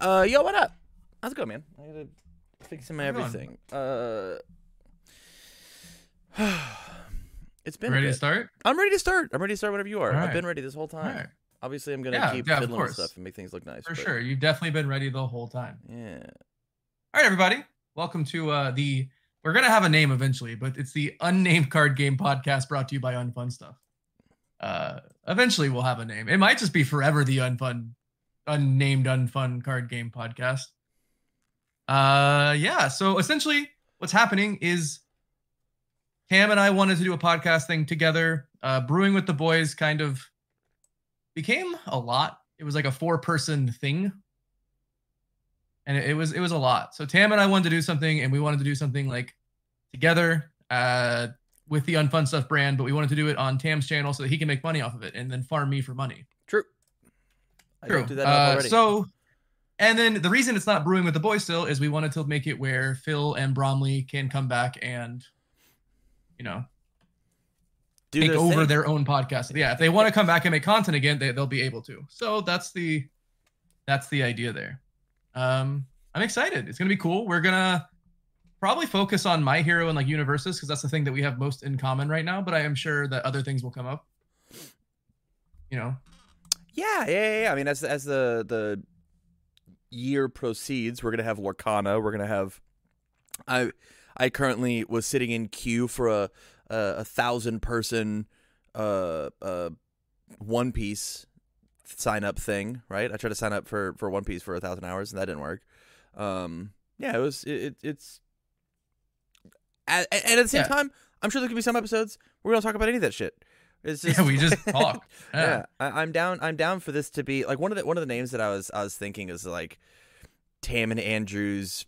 Uh, yo, what up? How's it going, man? I gotta fix my everything. Uh, it's been Ready to start? I'm ready to start. I'm ready to start whenever you are. I've been ready this whole time. Alright. Obviously, I'm gonna Yeah, keep yeah, fiddling with stuff and make things look nice. For but- sure. You've definitely been ready the whole time. Yeah. All right, everybody. Welcome to uh the we're gonna have a name eventually, but it's the unnamed card game podcast brought to you by Unfun Stuff. Uh eventually we'll have a name. It might just be forever the unfun unnamed unfun card game podcast. Uh yeah, so essentially what's happening is Tam and I wanted to do a podcast thing together. Uh brewing with the boys kind of became a lot. It was like a four person thing and it, it was it was a lot. So Tam and I wanted to do something, and we wanted to do something like together uh, with the Unfun Stuff brand, but we wanted to do it on Tam's channel so that he can make money off of it, and then farm me for money. I True. don't do that Uh, already. so, and then the reason it's not brewing with the boys still is we wanted to make it where Phil and Bromley can come back and, you know, do take their over thing. their own podcast. Yeah, if they want to come back and make content again, they, they'll be able to. So that's the that's the idea there. Um, I'm excited. It's gonna be cool. We're gonna probably focus on My Hero and like Universus because that's the thing that we have most in common right now. But I am sure that other things will come up. You know, Yeah, yeah, yeah. I mean, as as the the year proceeds, we're gonna have Lorcana. We're gonna have. I I currently was sitting in queue for a a, a thousand person uh uh One Piece sign up thing. Right, I tried to sign up for for One Piece for a thousand hours, and that didn't work. Um, yeah, it was it, it it's. And, and at the same Yeah. time, I'm sure there could be some episodes where we don't talk about any of that shit. It's just yeah, we just talk. yeah, Yeah. I, I'm down. I'm down for this to be like one of the one of the names that I was I was thinking is like Tam and Andrew's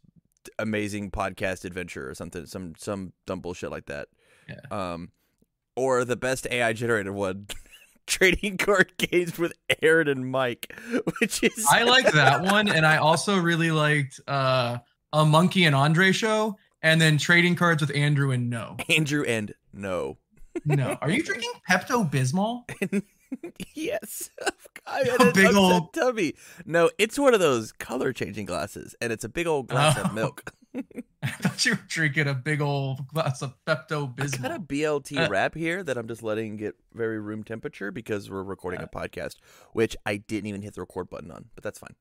amazing podcast adventure or something, some some dumb bullshit like that. Yeah. Um, or the best AI generated one, trading card games with Aaron and Mike, which is I like that one, and I also really liked uh, a Monkey and Andre show, and then trading cards with Andrew and No. Andrew and no. No, are you drinking Pepto Bismol? yes, I A had an big old- tummy. No, it's one of those color changing glasses, and it's a big old glass Oh. of milk. I thought you were drinking a big old glass of Pepto Bismol. I got a BLT Uh, wrap here that I'm just letting get very room temperature because we're recording a podcast, which I didn't even hit the record button on, but that's fine.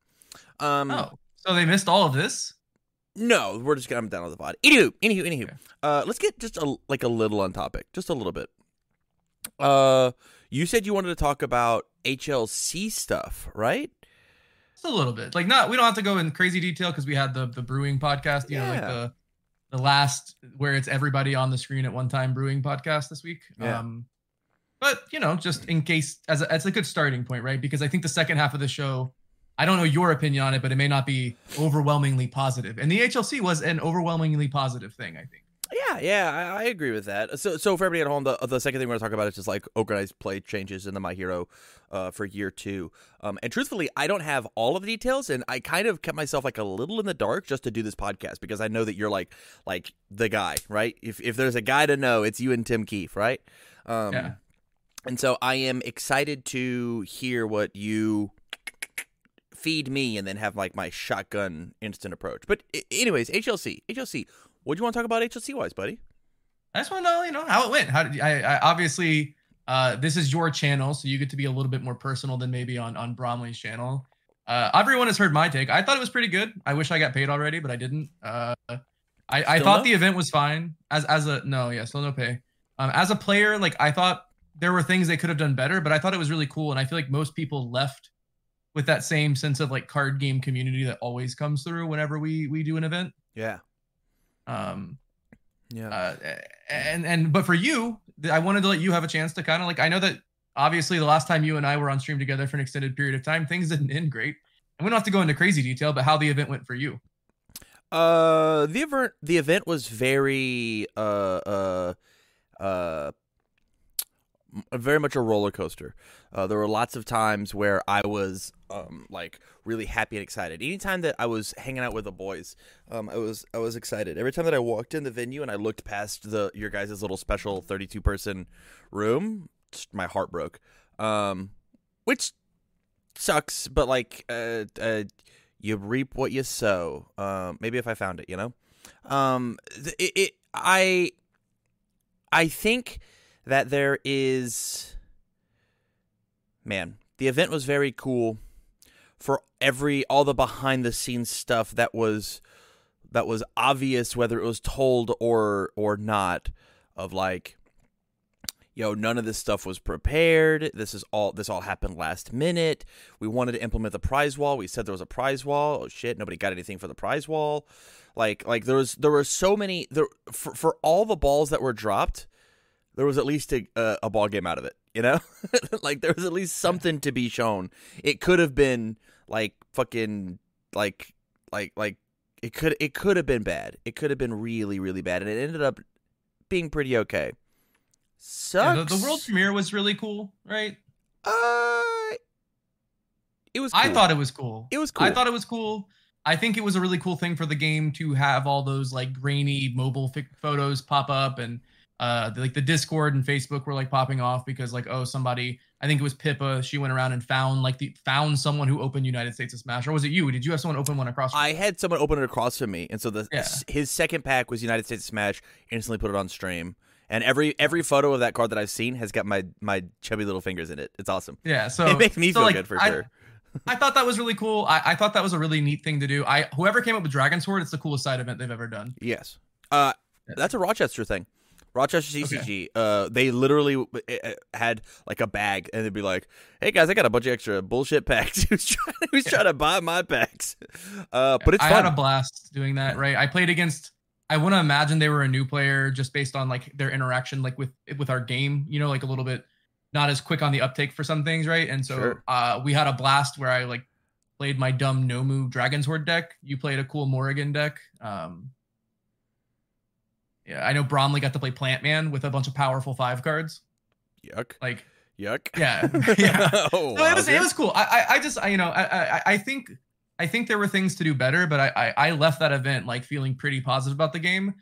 Um, Oh, so they missed all of this? No, we're just gonna I'm down on the pod. Anywho, anywho, anywho. Okay. Uh, let's get just a like a little on topic, just a little bit. Uh, you said you wanted to talk about HLC stuff, right? Just a little bit. Like, not we don't have to go in crazy detail because we had the the brewing podcast. You know, like the the last where it's everybody on the screen at one time brewing podcast this week. Yeah. Um, but you know, just in case as a, as a good starting point, right? Because I think the second half of the show, I don't know your opinion on it, but it may not be overwhelmingly positive. And the HLC was an overwhelmingly positive thing, I think. Yeah, yeah, I, I agree with that. So, so for everybody at home, the the second thing we're gonna talk about is just like organized play changes in the My Hero uh, for year two. Um, and truthfully, I don't have all of the details, and I kind of kept myself like a little in the dark just to do this podcast because I know that you're like like the guy, right? If if there's a guy to know, it's you and Tim Keefe, right? Um, Yeah. And so I am excited to hear what you feed me, and then have like my shotgun instant approach. But anyways, HLC, HLC. What do you want to talk about HLC wise, buddy? I just want to know, you know, how it went. How did I, I obviously uh, this is your channel, so you get to be a little bit more personal than maybe on on Bromley's channel. Uh, everyone has heard my take. I thought it was pretty good. I wish I got paid already, but I didn't. Uh, I, I Still thought no? the event was fine as as a no, yeah, still no pay. Um, as a player, like I thought there were things they could have done better, but I thought it was really cool, and I feel like most people left with that same sense of like card game community that always comes through whenever we we do an event. Yeah, Um, yeah. uh, and and but for you, I wanted to let you have a chance to kind of like I know that obviously the last time you and I were on stream together for an extended period of time, things didn't end great, and we don't have to go into crazy detail, but how the event went for you. Uh, the event the event was very uh uh uh very much a roller coaster. Uh, there were lots of times where I was um like really happy and excited. Anytime that I was hanging out with the boys, um, I was I was excited. Every time that I walked in the venue and I looked past the your guys' little special thirty two person room, my heart broke. Um, which sucks, but like uh uh you reap what you sow. Um, maybe if I found it, you know. Um, it, it I I think that there is man, the event was very cool for every all the behind the scenes stuff that was that was obvious whether it was told or or not of like yo none of this stuff was prepared. This is all this all happened last minute. We wanted to implement the prize wall. We said there was a prize wall. Oh shit nobody got anything for the prize wall. Like like there was there were so many there for, for all the balls that were dropped there was at least a, a, a ball game out of it you know? Like there was at least something to be shown. It could have been like fucking like like like it could it could have been bad. It could have been really really bad and it ended up being pretty okay. Sucks Yeah, the, the world premiere was really cool, right? uh it was I thought it was cool. it was cool. I thought it was cool. I think it was a really cool thing for the game to have all those like grainy mobile photos pop up and uh like the Discord and Facebook were like popping off because like oh somebody I think it was Pippa she went around and found like the found someone who opened United States of Smash or was it you? Did you have someone open one across? I had someone open it across from me, and so the Yeah. his second pack was United States of Smash. Instantly put it on stream, and every every photo of that card that I've seen has got my my chubby little fingers in it. It's awesome. yeah, so it makes me so, feel like, good for I- sure. I thought that was really cool. I, I thought that was a really neat thing to do. I whoever came up with Dragon Sword, it's the coolest side event they've ever done. Yes, uh, that's a Rochester thing. Rochester CCG, uh, they literally uh, had like a bag, and they'd be like, "Hey guys, I got a bunch of extra bullshit packs. who's trying, who's trying to buy my packs?" Uh, but it's I fun. had a blast doing that. Right, I played against. I want to imagine they were a new player just based on like their interaction, like with with our game. You know, like a little bit not as quick on the uptake for some things, right? And so Sure. uh, we had a blast where I like played my dumb Nomu Dragon's Horde deck. You played a cool Morrigan deck. Um, yeah, I know Bromley got to play Plant Man with a bunch of powerful five cards. yuck, Like yuck. Yeah, yeah. oh, no, it was it was cool. I I, I just I, you know I, I I think I think there were things to do better, but I, I I left that event like feeling pretty positive about the game,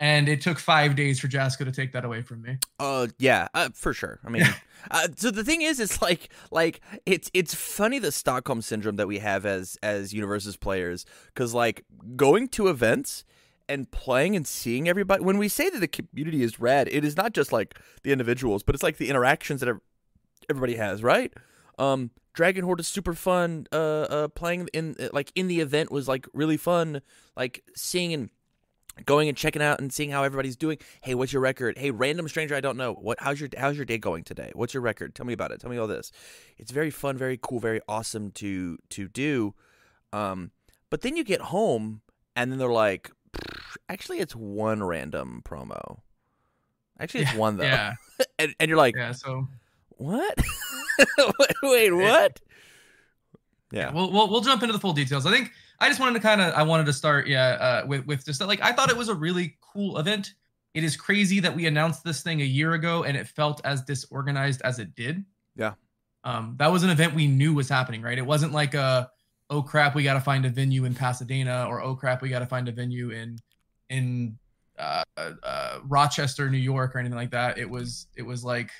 and it took five days for Jasco to take that away from me. Uh, yeah, uh, for sure. I mean, uh, so the thing is, it's like, like it's it's funny the Stockholm syndrome that we have as as Universus players, because like going to events and playing and seeing everybody. When we say that the community is rad, it is not just like the individuals, but it's like the interactions that everybody has, right? Um, Dragon Horde is super fun. Uh, uh, playing in like in the event was like really fun. Like seeing and going and checking out and seeing how everybody's doing. Hey, what's your record? Hey, random stranger I don't know. What how's your how's your day going today? What's your record? Tell me about it. Tell me all this. It's very fun, very cool, very awesome to to do. Um, but then you get home and then they're like, actually, it's one random promo. Actually, it's one though. Yeah, and, and you're like, yeah. So what? Wait, what? Yeah. we'll, we'll we'll jump into the full details. I think I just wanted to kind of I wanted to start yeah uh, with with just that, like I thought it was a really cool event. It is crazy that we announced this thing a year ago and it felt as disorganized as it did. Yeah. Um, that was an event we knew was happening, right? It wasn't like a oh crap, we got to find a venue in Pasadena or oh crap, we got to find a venue in in uh, uh, Rochester, New York, or anything like that. It was it was like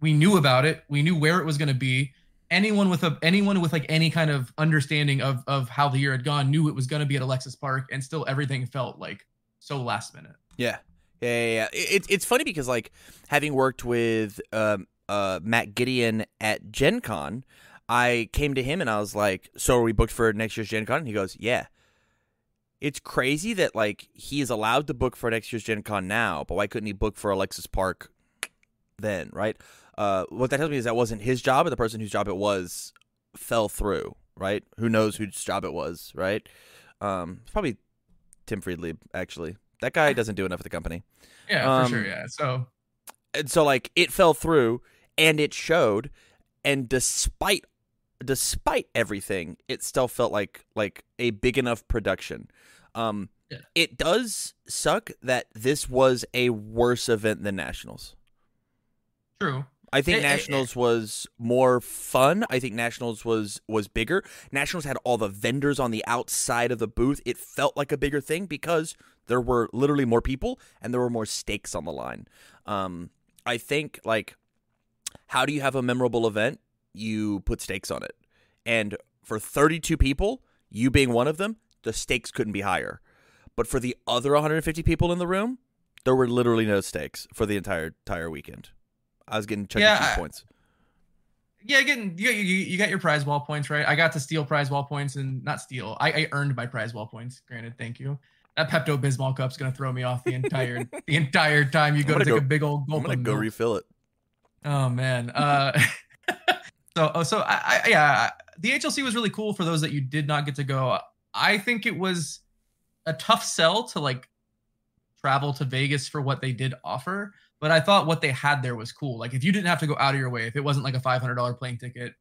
we knew about it. We knew where it was going to be. Anyone with a anyone with like any kind of understanding of of how the year had gone knew it was going to be at Alexis Park, and still everything felt like so last minute. Yeah. Yeah, yeah, yeah. It, it's funny because like having worked with um, uh, Matt Gideon at Gen Con, I came to him and I was like, "So are we booked for next year's Gen Con?" And he goes, "Yeah." It's crazy that like he is allowed to book for next year's Gen Con now, but why couldn't he book for Alexis Park then, right? Uh, what that tells me is that wasn't his job, but the person whose job it was fell through, right? Who knows whose job it was, right? Um, it's probably Tim Friedlieb, actually. That guy doesn't do enough at the company. Yeah, Um, for sure. Yeah. So and so like it fell through and it showed and despite despite everything it still felt like like a big enough production um Yeah. it does suck that this was a worse event than nationals true. I think Eh, eh, eh. Nationals was more fun. I think Nationals was was bigger. Nationals had all the vendors on the outside of the booth. It felt like a bigger thing because there were literally more people and there were more stakes on the line. Um, I think like how do you have a memorable event? You put stakes on it. And for 32 people, you being one of them, the stakes couldn't be higher. But for the other 150 people in the room, there were literally no stakes for the entire entire weekend. I was getting Chuck E. Yeah, I- points. Yeah, getting you, you you got your prize wall points right. I got to steal prize wall points and not steal. I, I earned my prize wall points. Granted, thank you. That Pepto Bismol cup's gonna throw me off the entire the entire time you go to take go- a big old I'm gonna go milk. refill it. Oh man. Uh, so oh, so I, I yeah, the HLC was really cool for those that you did not get to go. I think it was a tough sell to like travel to Vegas for what they did offer, but I thought what they had there was cool. Like if you didn't have to go out of your way, if it wasn't like a five hundred dollar plane ticket,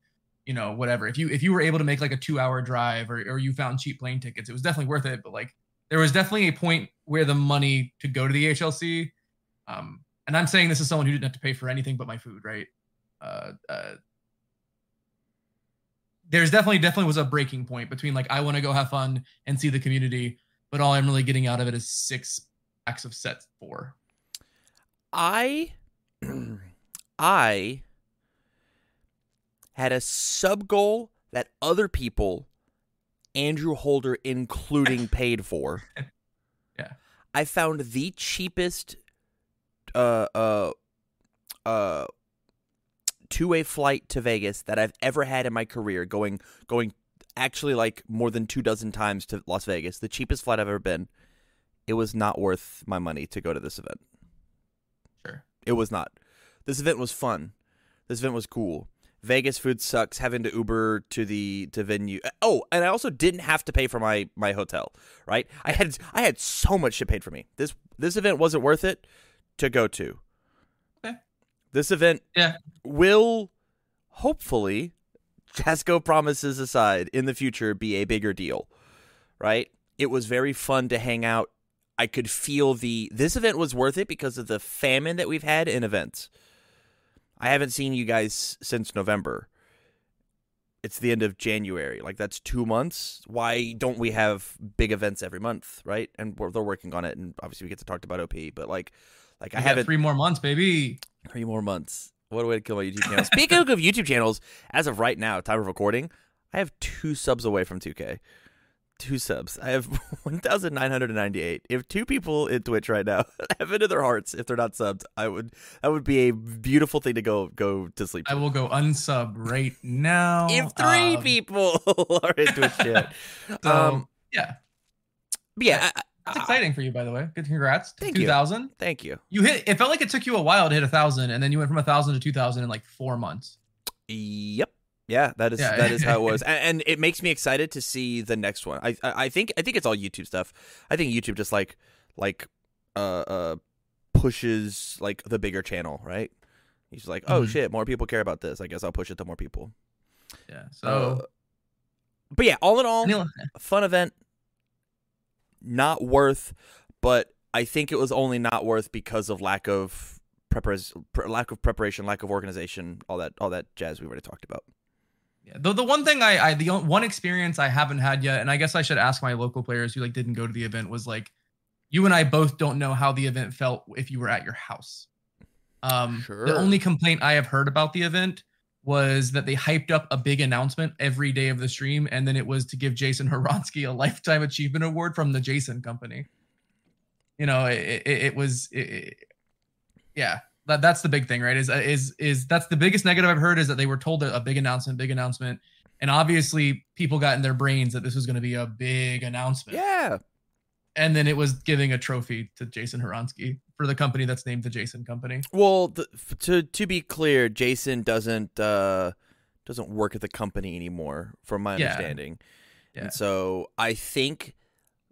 you know, whatever. If you if you were able to make like a two hour drive or or you found cheap plane tickets, it was definitely worth it. But like there was definitely a point where the money to go to the HLC, um, and I'm saying this as someone who didn't have to pay for anything but my food, right? Uh, uh, there's definitely definitely was a breaking point between like I want to go have fun and see the community, but all I'm really getting out of it is six packs of set four. I I had a sub goal that other people, Andrew Holder including, paid for. Yeah. I found the cheapest uh uh uh two-way flight to Vegas that I've ever had in my career going going actually like more than two dozen times to Las Vegas. The cheapest flight I've ever been. It was not worth my money to go to this event. Sure. It was not. This event was fun. This event was cool. Vegas food sucks. Having to Uber to the to venue. Uh, oh, and I also didn't have to pay for my my hotel. Right? I had I had so much shit paid for me. This this event wasn't worth it to go to. This event Yeah. will hopefully, Jasco promises aside, in the future be a bigger deal. Right? It was very fun to hang out. I could feel the this event was worth it because of the famine that we've had in events. I haven't seen you guys since November. It's the end of January. Like that's 2 months. Why don't we have big events every month, right? And we're, they're working on it and obviously we get to talk about OP, but like like I We got haven't three more months, baby. Three more months. What a way to kill my YouTube channel. Speaking of YouTube channels, as of right now, time of recording, I have two subs away from 2K. Two subs. I have 1,998. If two people in Twitch right now have into their hearts, if they're not subbed, I would that would be a beautiful thing to go go to sleep. I will go unsub right now. If three Um, people are in Twitch chat. So, Um, yeah, but yeah, I, that's I- exciting for you, by the way. Good, congrats. Thank you. Two thousand. thank you. You hit. It felt like it took you a while to hit a thousand, and then you went from a thousand to two thousand in like four months. Yep. Yeah, that is Yeah. that is how it was, and, and it makes me excited to see the next one. I, I think I think it's all YouTube stuff. I think YouTube just like like uh uh pushes like the bigger channel, right? He's like, oh Mhm. shit, more people care about this. I guess I'll push it to more people. Yeah. So. Uh, but yeah, all in all, fun event. Not worth, but I think it was only not worth because of lack of preparation, lack of preparation, lack of organization, all that all that jazz we already talked about. Yeah. The the one thing I I the on- one experience I haven't had yet, and I guess I should ask my local players who like didn't go to the event was like, you and I both don't know how the event felt if you were at your house. Um, Sure. the only complaint I have heard about the event was that they hyped up a big announcement every day of the stream, and then it was to give Jason Horonsky a lifetime achievement award from the Jason Company. You know, it it, it was, it, yeah. That, that's the big thing, right? Is is is that's the biggest negative I've heard is that they were told a, a big announcement, big announcement, and obviously people got in their brains that this was going to be a big announcement, Yeah, and then it was giving a trophy to Jason Horonsky for the company that's named the Jason Company. Well, the, to to be clear, Jason doesn't uh, doesn't work at the company anymore, from my Yeah. understanding. Yeah. And so I think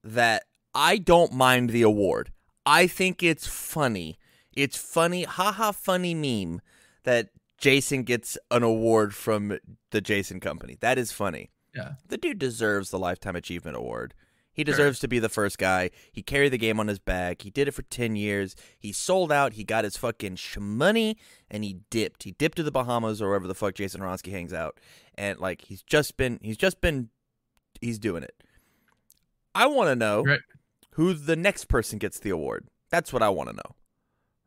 that I don't mind the award. I think it's funny. It's funny, haha, funny meme that Jason gets an award from the Jason Company. That is funny. Yeah. The dude deserves the lifetime achievement award. He Sure. deserves to be the first guy. He carried the game on his back. He did it for 10 years. He sold out. He got his fucking shmoney and he dipped. He dipped to the Bahamas or wherever the fuck Jason Ronsky hangs out. And like he's just been he's just been he's doing it. I want to know Right. who the next person gets the award. That's what I want to know.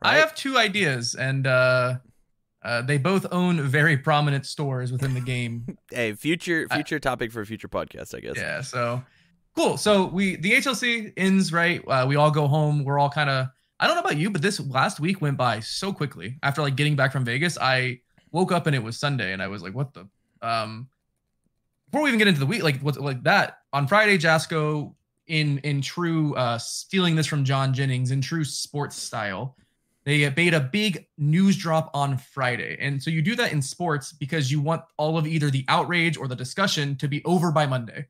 I have two ideas, and uh, Uh, they both own very prominent stores within the game. hey, future future topic for a future podcast, I guess. Yeah. So cool. So we the HLC ends right. Uh, we all go home. We're all kind of. I don't know about you, but this last week went by so quickly. After like getting back from Vegas, I woke up and it was Sunday, and I was like, "What the?" Um, before we even get into the week, like what like that on Friday, Jasco in in true uh, stealing this from John Jennings in true sports style they made a big news drop on Friday. And so you do that in sports because you want all of either the outrage or the discussion to be over by Monday.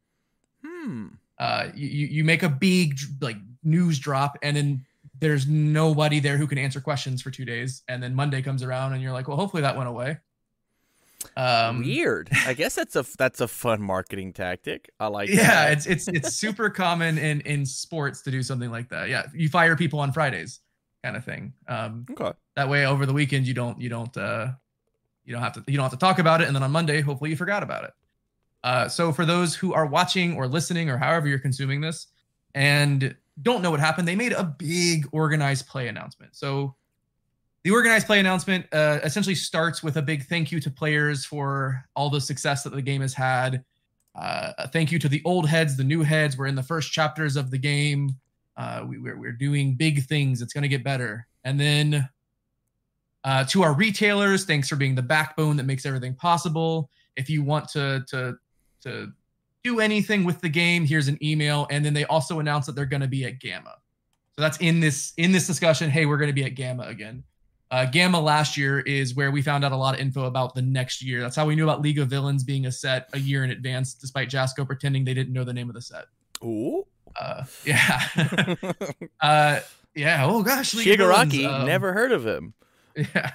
Hmm. Uh, you, you make a big like news drop and then there's nobody there who can answer questions for two days. And then Monday comes around and you're like, well, hopefully that went away. Um, Weird. I guess that's a that's a fun marketing tactic. I like. Yeah, that. it's it's it's super common in in sports to do something like that. Yeah, you fire people on Fridays kind of thing. Um, okay. That way, over the weekend, you don't you don't uh, you don't have to you don't have to talk about it, and then on Monday, hopefully, you forgot about it. Uh, so for those who are watching or listening or however you're consuming this, and don't know what happened, they made a big organized play announcement. So the organized play announcement uh, essentially starts with a big thank you to players for all the success that the game has had. Uh, a thank you to the old heads, the new heads. We're in the first chapters of the game. Uh, we, we're, we're doing big things. It's going to get better. And then uh, to our retailers, thanks for being the backbone that makes everything possible. If you want to to to do anything with the game, here's an email. And then they also announced that they're going to be at GAMA. So that's in this in this discussion. Hey, we're going to be at GAMA again. Uh, GAMA last year is where we found out a lot of info about the next year. That's how we knew about League of Villains being a set a year in advance, despite Jasco pretending they didn't know the name of the set. Ooh. Uh, yeah. uh, yeah. Oh gosh, League Shigaraki. Um, never heard of him. Yeah.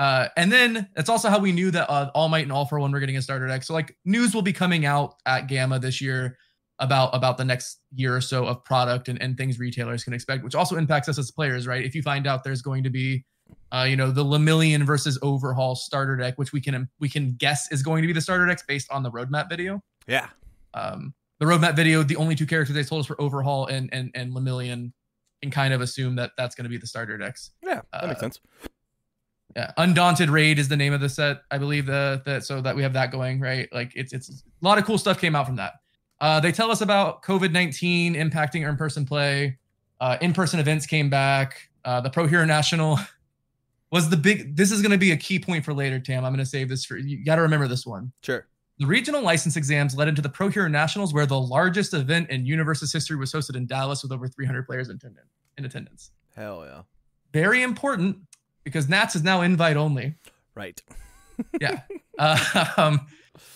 Uh, and then that's also how we knew that uh, All Might and All for One were getting a starter deck. So like news will be coming out at GAMA this year about about the next year or so of product and, and things retailers can expect, which also impacts us as players, right? If you find out there's going to be uh, you know, the Lemillion versus Overhaul starter deck, which we can we can guess is going to be the starter decks based on the roadmap video. Yeah. Um, the roadmap video, the only two characters they told us were Overhaul and and and Lemillion, and kind of assume that that's going to be the starter decks. Yeah, that uh, makes sense. Yeah, Undaunted Raid is the name of the set, I believe. The that so that we have that going right. Like it's it's a lot of cool stuff came out from that. Uh, they tell us about COVID nineteen impacting in person play. Uh, in person events came back. Uh, the Pro Hero National was the big. This is going to be a key point for later, Tam. I'm going to save this for you. Got to remember this one. Sure. The regional license exams led into the Pro Hero Nationals, where the largest event in Universe's history was hosted in Dallas with over 300 players in attendance. Hell yeah. Very important because Nats is now invite only. Right. yeah. Uh, um,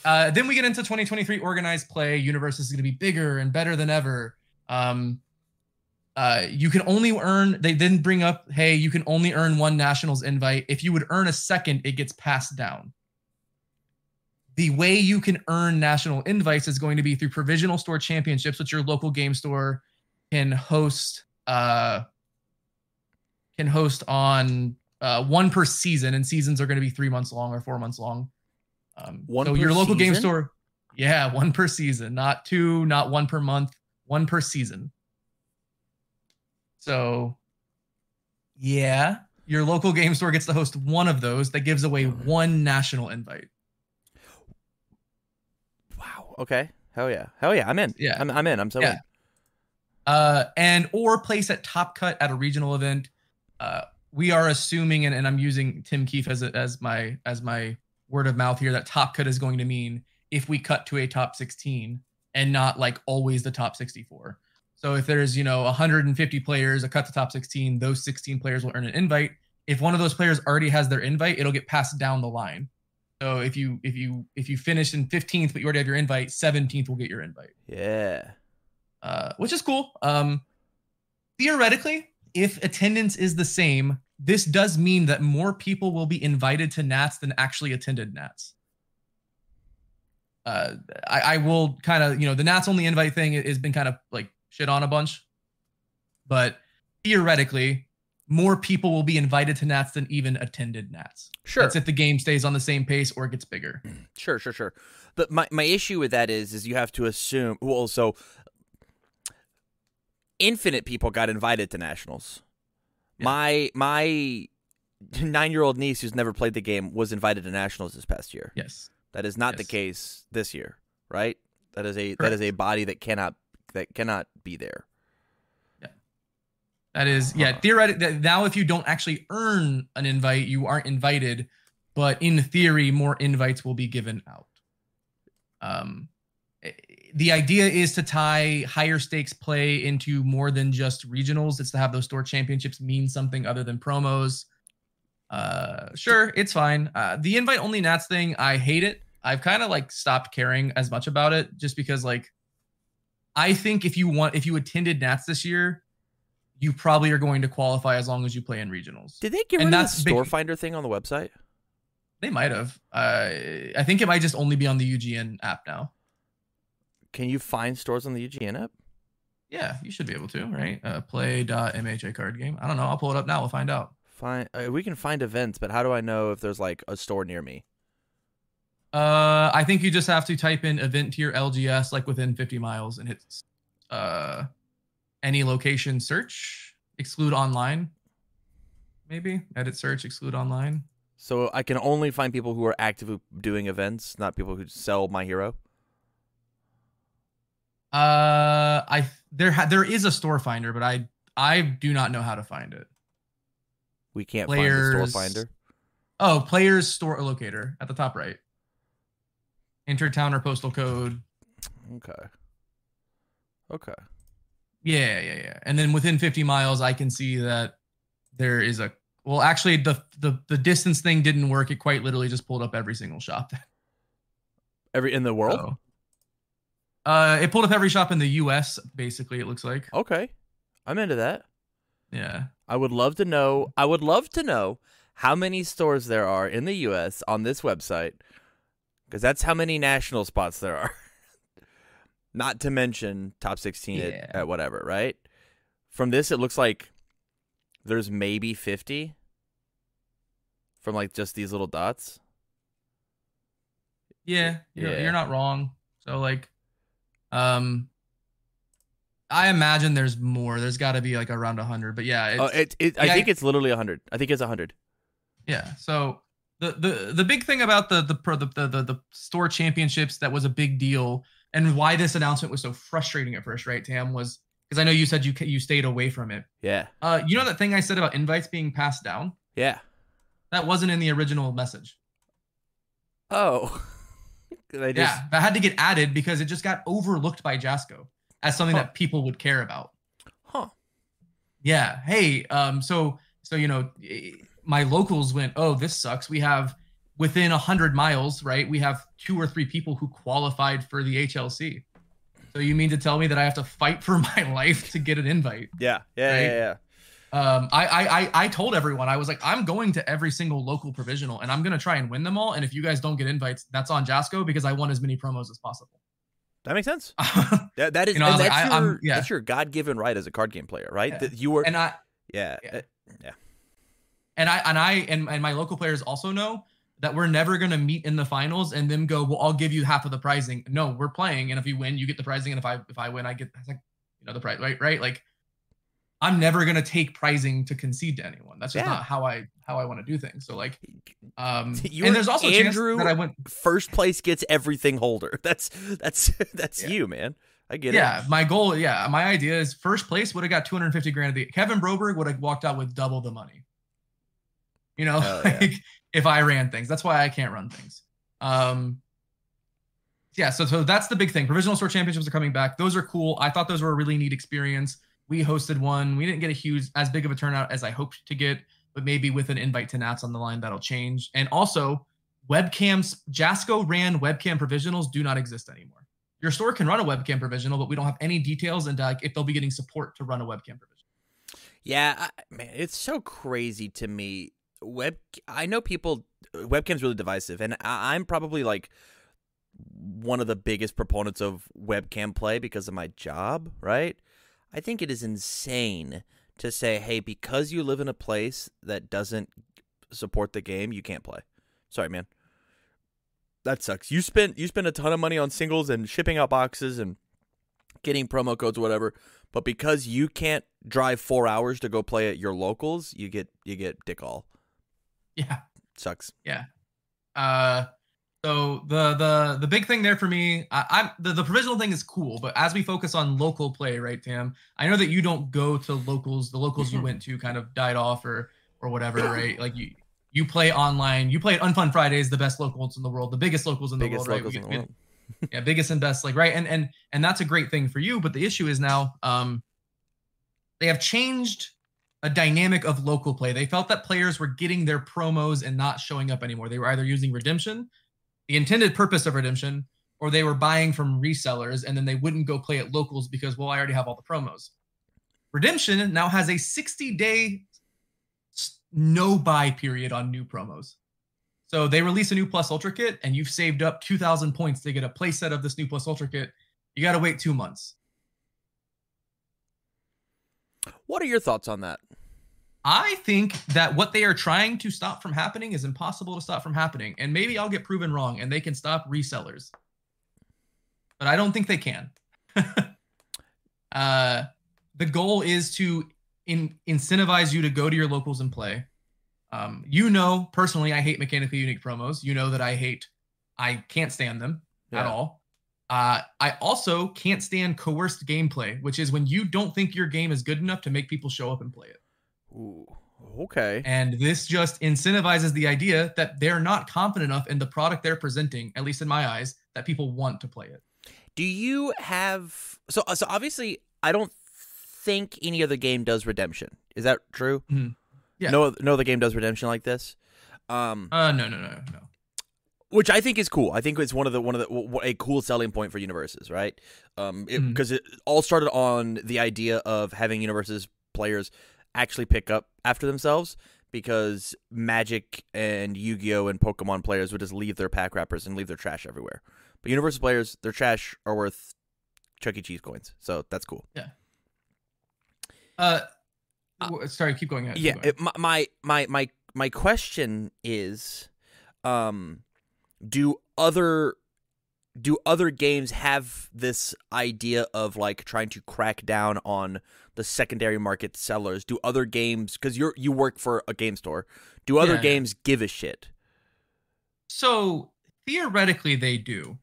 uh, then we get into 2023 organized play. Universe is going to be bigger and better than ever. Um, uh, you can only earn, they didn't bring up, hey, you can only earn one Nationals invite. If you would earn a second, it gets passed down the way you can earn national invites is going to be through provisional store championships, which your local game store can host. Uh, can host on uh, one per season, and seasons are going to be three months long or four months long. Um, one so your local season? game store, yeah, one per season, not two, not one per month, one per season. So, yeah, your local game store gets to host one of those that gives away one national invite. Wow. Okay. Hell yeah. Hell yeah. I'm in. Yeah. I'm, I'm in. I'm so yeah. in. Uh, and or place at Top Cut at a regional event. Uh, we are assuming, and, and I'm using Tim Keefe as a, as my as my word of mouth here, that Top Cut is going to mean if we cut to a top 16 and not like always the top 64. So if there's you know 150 players, a cut to top 16, those 16 players will earn an invite. If one of those players already has their invite, it'll get passed down the line. So if you if you if you finish in 15th but you already have your invite, 17th will get your invite. Yeah. Uh, which is cool. Um, theoretically, if attendance is the same, this does mean that more people will be invited to Nats than actually attended Nats. Uh, I, I will kind of, you know, the Nats only invite thing has been kind of like shit on a bunch, but theoretically, more people will be invited to Nats than even attended Nats. Sure. That's if the game stays on the same pace or it gets bigger. Sure, sure, sure. But my, my issue with that is is you have to assume well, so infinite people got invited to nationals. Yeah. My my nine year old niece who's never played the game was invited to nationals this past year. Yes. That is not the case this year, right? That is a that is a body that cannot that cannot be there. Yeah, that is, yeah, Huh. theoretically. Now, if you don't actually earn an invite, you aren't invited. But in theory, more invites will be given out. Um, the idea is to tie higher stakes play into more than just regionals. It's to have those store championships mean something other than promos. Uh, sure, it's fine. Uh, the invite only Nats thing, I hate it. I've kind of like stopped caring as much about it just because like I think if you want if you attended Nats this year, you probably are going to qualify as long as you play in regionals. Did they get And rid of the big- store finder thing on the website? They might have. Uh, I think it might just only be on the UGN app now. Can you find stores on the UGN app? Yeah, you should be able to, right? Uh, play.mha card game. I don't know. I'll pull it up now. We'll find out. Find uh, we can find events, but how do I know if there's like a store near me? Uh, I think you just have to type in event tier LGS like within 50 miles and hit uh any location search, exclude online. Maybe edit search, exclude online. So I can only find people who are actively doing events, not people who sell my hero. Uh, I there ha- there is a store finder, but I I do not know how to find it. We can't find the store finder. Oh, players store locator at the top right. Enter town or postal code. Okay. Okay. Yeah, yeah, yeah. And then within 50 miles, I can see that there is a. Well, actually, the the the distance thing didn't work. It quite literally just pulled up every single shop. Every in the world? So, uh, it pulled up every shop in the U.S. Basically, it looks like. Okay. I'm into that. Yeah. I would love to know. I would love to know how many stores there are in the U.S. on this website, because that's how many national spots there are. Not to mention top 16 Yeah. at, at whatever, right? From this, it looks like there's maybe 50 from like just these little dots. Yeah, you're, Yeah. you're not wrong. So like, um, I imagine there's more. There's got to be like around hundred. But yeah, it's, oh, it, it, I yeah, think it's literally 100. I think it's 100. yeah. So the the the big thing about the the pro- the the, the, the store championships that was a big deal, and why this announcement was so frustrating at first, right, Tam, was because I know you said you you stayed away from it. Yeah. Uh, you know that thing I said about invites being passed down? Yeah. That wasn't in the original message. Oh. They just, yeah, that had to get added because it just got overlooked by Jasco as something Huh. that people would care about. Huh. Yeah. Hey, um, so so you know, eh, my locals went, oh, this sucks. We have within a hundred miles, right? We have two or three people who qualified for the HLC. So you mean to tell me that I have to fight for my life to get an invite? Yeah. Yeah. Right? Yeah. Yeah. Um, I, I I I told everyone I was like, I'm going to every single local provisional and I'm gonna try and win them all. And if you guys don't get invites, that's on Jasco because I want as many promos as possible. That makes sense. That, that is You know, I and was like, that's, I- I'm- your, yeah. that's your God given right as a card game player, right? Yeah. That you were and I yeah. Yeah. uh, and I and I and, and my local players also know that we're never gonna meet in the finals and then go, well, I'll give you half of the pricing. No, we're playing, and if you win, you get the pricing, and if I if I win, I get like you know the prize, right? Right? Like I'm never gonna take pricing to concede to anyone. That's just Yeah. not how I how I want to do things. So like, um, You're and there's also Andrew that I went. First place gets everything holder. That's that's that's Yeah. you, man. I get Yeah, it. Yeah, my goal, yeah, my idea is first place would have got 250 grand. Of the Kevin Broberg would have walked out with double the money. You know, yeah. like if I ran things, that's why I can't run things. Um, yeah, so so that's the big thing. Provisional store championships are coming back. Those are cool. I thought those were a really neat experience. We hosted one. We didn't get a huge, as big of a turnout as I hoped to get, but maybe with an invite to Nats on the line, that'll change. And also, webcams. Jasco ran webcam provisionals do not exist anymore. Your store can run a webcam provisional, but we don't have any details and if they'll be getting support to run a webcam provisional. Yeah, I, man, it's so crazy to me. Web, I know people. Webcam's really divisive, and I, I'm probably like one of the biggest proponents of webcam play because of my job. Right? I think it is insane to say, "Hey, because you live in a place that doesn't support the game, you can't play." Sorry, man. That sucks. You spent you spent a ton of money on singles and shipping out boxes and getting promo codes, whatever. But because you can't drive four hours to go play at your locals, you get you get dick all. Yeah. Sucks. Yeah. Uh, so the the the big thing there for me, I, I'm the, the provisional thing is cool, but as we focus on local play, right, Tam? I know that you don't go to locals. The locals you Mhm. went to kind of died off or or whatever, right? Like you you play online. You play at Unfun Fridays, the best locals in the world, the biggest locals in the Biggest world, right? locals We in the world. yeah biggest and best like right and and and that's a great thing for you but the issue is now um they have changed a dynamic of local play they felt that players were getting their promos and not showing up anymore they were either using redemption the intended purpose of redemption or they were buying from resellers and then they wouldn't go play at locals because well i already have all the promos redemption now has a 60 day no buy period on new promos so they release a new Plus Ultra kit, and you've saved up 2,000 points to get a playset of this new Plus Ultra kit. You got to wait two months. What are your thoughts on that? I think that what they are trying to stop from happening is impossible to stop from happening. And maybe I'll get proven wrong and they can stop resellers. But I don't think they can. uh, the goal is to in, incentivize you to go to your locals and play. Um, you know, personally, I hate mechanically unique promos. You know that I hate, I can't stand them at all. Uh, I also can't stand coerced gameplay, which is when you don't think your game is good enough to make people show up and play it. Ooh, okay. And this just incentivizes the idea that they're not confident enough in the product they're presenting, at least in my eyes, that people want to play it. Do you have so so obviously I don't think any other game does redemption. Is that true? Mhm. Yeah. No no other game does redemption like this. Um Uh, no, no, no, no. which I think is cool. I think it's one of the one of the w- w- a cool selling point for Universus, right? Um because it, all started on the idea of having Universus players actually pick up after themselves because Magic and Yu-Gi-Oh and Pokemon players would just leave their pack wrappers and leave their trash everywhere. But Universal players, their trash are worth Chuck E. Cheese coins. So that's cool. Uh, Uh, sorry, keep going ahead. keep yeah going. it, my, my my my my question is um do other do other games have this idea of like trying to crack down on the secondary market sellers do other games because you're you work for a game store do other Yeah, yeah. games give a shit So theoretically, they do.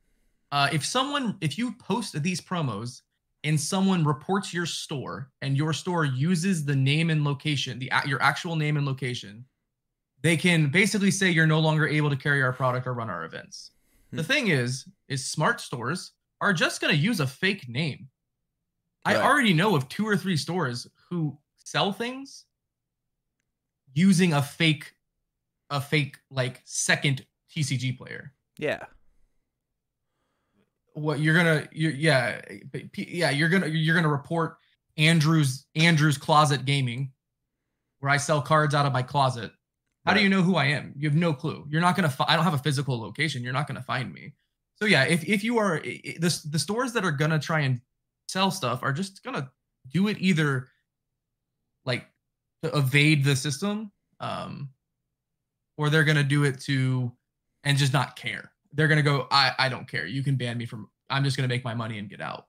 Uh, if someone, if you post these promos and someone reports your store and your store uses the name and location, the your actual name and location, they can basically say you're no longer able to carry our product or run our events. The Hmm. thing is, is smart stores are just going to use a fake name. I already know of two or three stores who sell things using a fake, a fake like second TCG player. yeah What you're gonna, you're, yeah, yeah, you're gonna you're gonna report Andrew's Andrew's Closet Gaming, where I sell cards out of my closet. How do you know who I am? You have no clue. You're not gonna. Fi- I don't have a physical location. You're not gonna find me. So yeah, if if you are the the stores that are gonna try and sell stuff are just gonna do it either like to evade the system, um, or they're gonna do it to and just not care. They're gonna go. I I don't care. You can ban me from. I'm just gonna make my money and get out.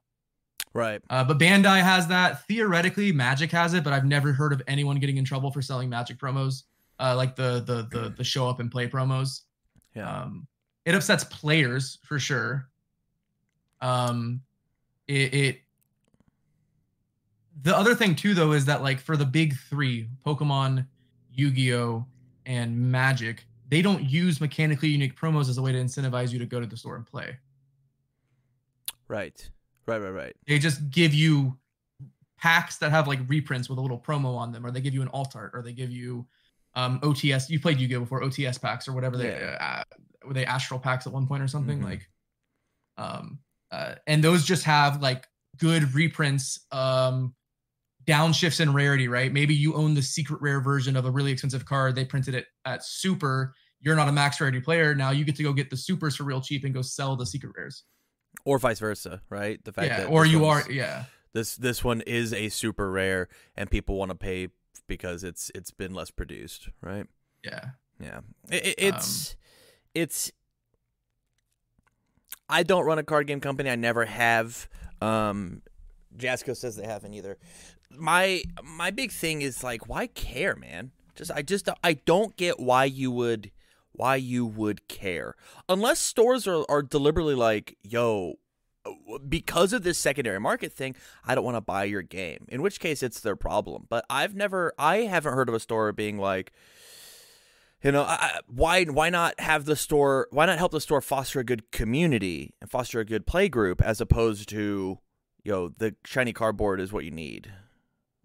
right Uh, but Bandai has that. Theoretically, Magic has it, but I've never heard of anyone getting in trouble for selling Magic promos, uh, like the the the the show up and play promos. yeah Um, it upsets players for sure. Um, it, it. The other thing too, though, is that like for the big three, Pokemon, Yu-Gi-Oh, and Magic, they don't use mechanically unique promos as a way to incentivize you to go to the store and play. right right right right They just give you packs that have like reprints with a little promo on them, or they give you an alt art, or they give you um OTS. You played Yu-Gi-Oh before OTS packs or whatever they Yeah. uh, were they astral packs at one point or something Mhm. like um uh and those just have like good reprints um downshifts in rarity right maybe you own the secret rare version of a really expensive card they printed it at super you're not a max rarity player now you get to go get the supers for real cheap and go sell the secret rares or vice versa right the fact yeah that or you are yeah this this one is a super rare and people want to pay because it's it's been less produced right? Yeah. Yeah. It, it- it's Um, it's i don't run a card game company. I never have. Um jasco says they haven't either. My my big thing is like why care man? Just I just I don't get why you would why you would care. Unless stores are, are deliberately like yo because of this secondary market thing i don't want to buy your game in which case it's their problem. But i've never i haven't heard of a store being like you know I, why why not have the store why not help the store foster a good community and foster a good play group as opposed to you know the shiny cardboard is what you need.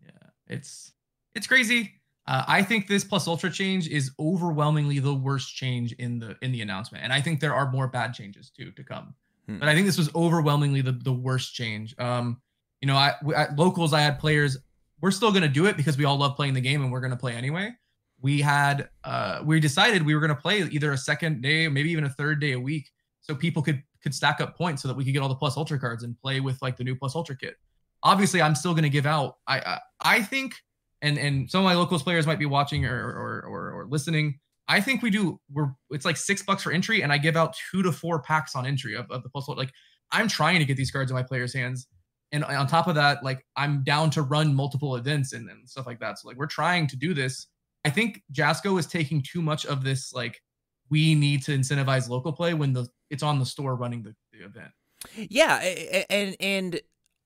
Yeah it's it's crazy. Uh, I think this plus ultra change is overwhelmingly the worst change in the in the announcement, and I think there are more bad changes too to come. Hmm. But I think this was overwhelmingly the the worst change. Um, you know, I at locals I had players. We're still going to do it because we all love playing the game and we're going to play anyway. We had uh, we decided we were going to play either a second day, maybe even a third day a week, so people could could stack up points so that we could get all the plus ultra cards and play with like the new plus ultra kit. Obviously, I'm still going to give out. I, I I think and and some of my locals players might be watching or or or, or listening. I think we do. We're it's like six bucks for entry, and I give out two to four packs on entry of, of the plus. Like I'm trying to get these cards in my players' hands, and on top of that, like I'm down to run multiple events and, and stuff like that. So like we're trying to do this. I think Jasco is taking too much of this. Like we need to incentivize local play when the it's on the store running the, the event. Yeah, and and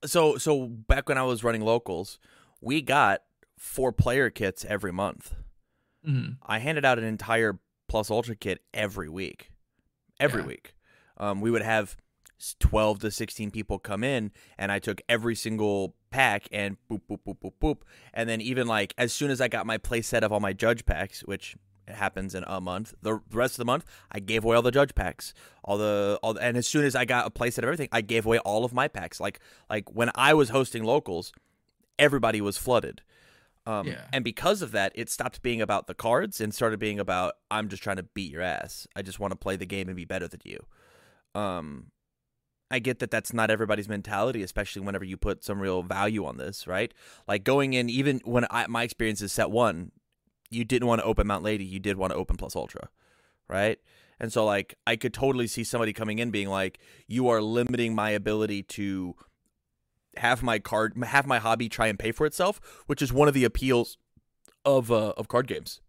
so so back when I was running locals, we got four player kits every month. Mm-hmm. I handed out an entire Plus Ultra kit every week. Every yeah. week. Um, we would have 12 to 16 people come in, and I took every single pack and boop, boop, boop, boop, boop. And then, even like, as soon as I got my play set of all my judge packs, which happens in a month. The rest of the month, I gave away all the judge packs, all the all. The, and as soon as I got a playset of everything, I gave away all of my packs. Like like when I was hosting locals, everybody was flooded. Um, yeah. And because of that, it stopped being about the cards and started being about I'm just trying to beat your ass. I just want to play the game and be better than you. Um, I get that that's not everybody's mentality, especially whenever you put some real value on this, right? Like going in, even when I, my experience is set one, you didn't want to open Mount Lady, you did want to open Plus Ultra, right? And so, like, I could totally see somebody coming in being like, "You are limiting my ability to have my card have my hobby try and pay for itself, which is one of the appeals of uh, of card games.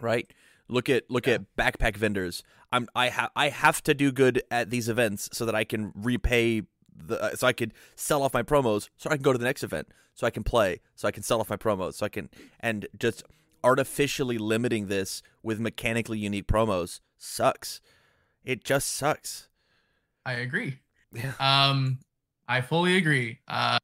Right? Look at look yeah. at backpack vendors. I'm I have I have to do good at these events so that I can repay the uh, so I could sell off my promos so I can go to the next event so I can play so I can sell off my promos so I can and just artificially limiting this with mechanically unique promos sucks. It just sucks. I agree. Yeah. Um I fully agree. Uh,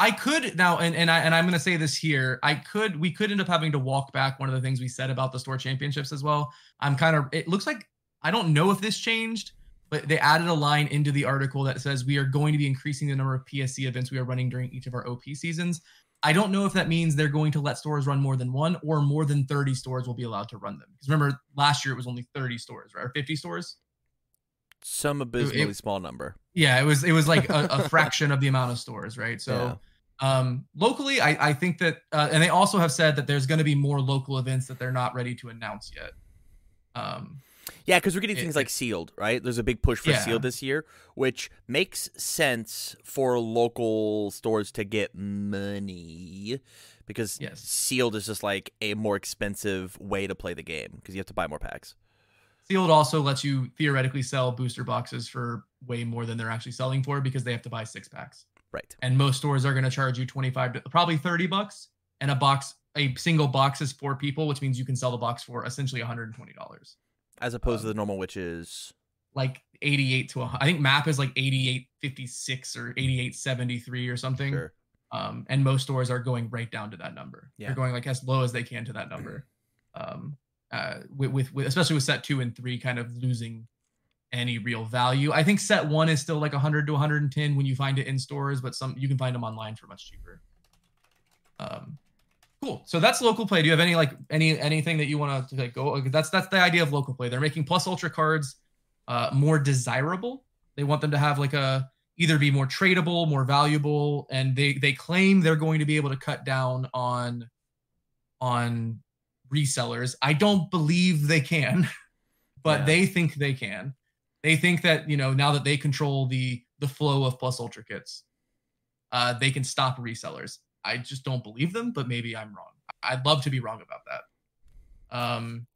I could now, and and I and I'm going to say this here. I could, we could end up having to walk back one of the things we said about the store championships as well. I'm kind of. It looks like I don't know if this changed, but they added a line into the article that says we are going to be increasing the number of PSC events we are running during each of our OP seasons. I don't know if that means they're going to let stores run more than one or more than 30 stores will be allowed to run them. Because remember, last year it was only 30 stores, right? Or 50 stores some abysmally it, small number. Yeah, it was it was like a, a fraction of the amount of stores, right? So yeah. um, locally, I, I think that, uh, and they also have said that there's going to be more local events that they're not ready to announce yet. Um, yeah, because we're getting it, things like sealed, right? There's a big push for yeah. sealed this year, which makes sense for local stores to get money because yes. sealed is just like a more expensive way to play the game because you have to buy more packs. Sealed also lets you theoretically sell booster boxes for way more than they're actually selling for because they have to buy six packs. Right. And most stores are going to charge you 25 to probably 30 bucks. And a box, a single box is four people, which means you can sell the box for essentially $120. As opposed um, to the normal, which is like 88 to I think map is like 8856 or 8873 or something. Sure. Um, and most stores are going right down to that number. Yeah. They're going like as low as they can to that number. Um, uh, with, with, with especially with set two and three kind of losing any real value. I think set one is still like 100 to 110 when you find it in stores, but some you can find them online for much cheaper. Um, cool. So that's local play. Do you have any like any anything that you want to like go? That's that's the idea of local play. They're making plus ultra cards uh, more desirable. They want them to have like a either be more tradable, more valuable, and they they claim they're going to be able to cut down on on resellers. I don't believe they can, but yeah. they think they can. They think that you know now that they control the the flow of plus ultra kits, uh, they can stop resellers. I just don't believe them, but maybe I'm wrong. I'd love to be wrong about that. Um,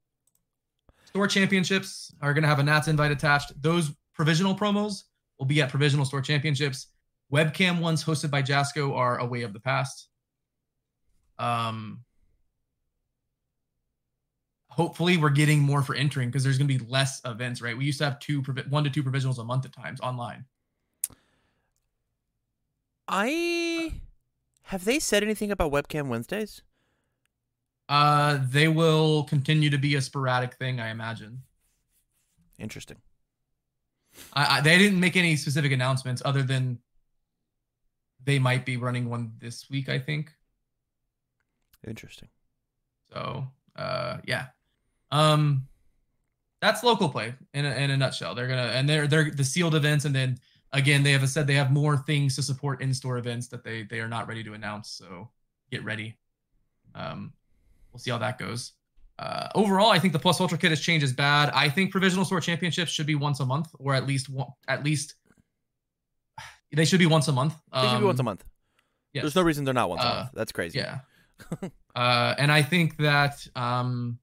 store championships are going to have a Nats invite attached. Those provisional promos will be at provisional store championships. Webcam ones hosted by Jasco are a way of the past. Um, hopefully we're getting more for entering because there's going to be less events, right? We used to have two, one to two provisionals a month at times online. I have they said anything about webcam Wednesdays? Uh, they will continue to be a sporadic thing, I imagine. Interesting. I, I they didn't make any specific announcements other than they might be running one this week, I think. Interesting. So, uh, yeah. Um, that's local play in a, in a nutshell. They're gonna and they're they're the sealed events, and then again they have said they have more things to support in-store events that they they are not ready to announce. So get ready. Um, we'll see how that goes. Uh, overall, I think the Plus Ultra Kit has changed is bad. I think provisional store championships should be once a month, or at least one, at least they should be once a month. Um, they should be once a um, month. Yes. There's no reason they're not once uh, a month. That's crazy. Yeah. uh, and I think that um,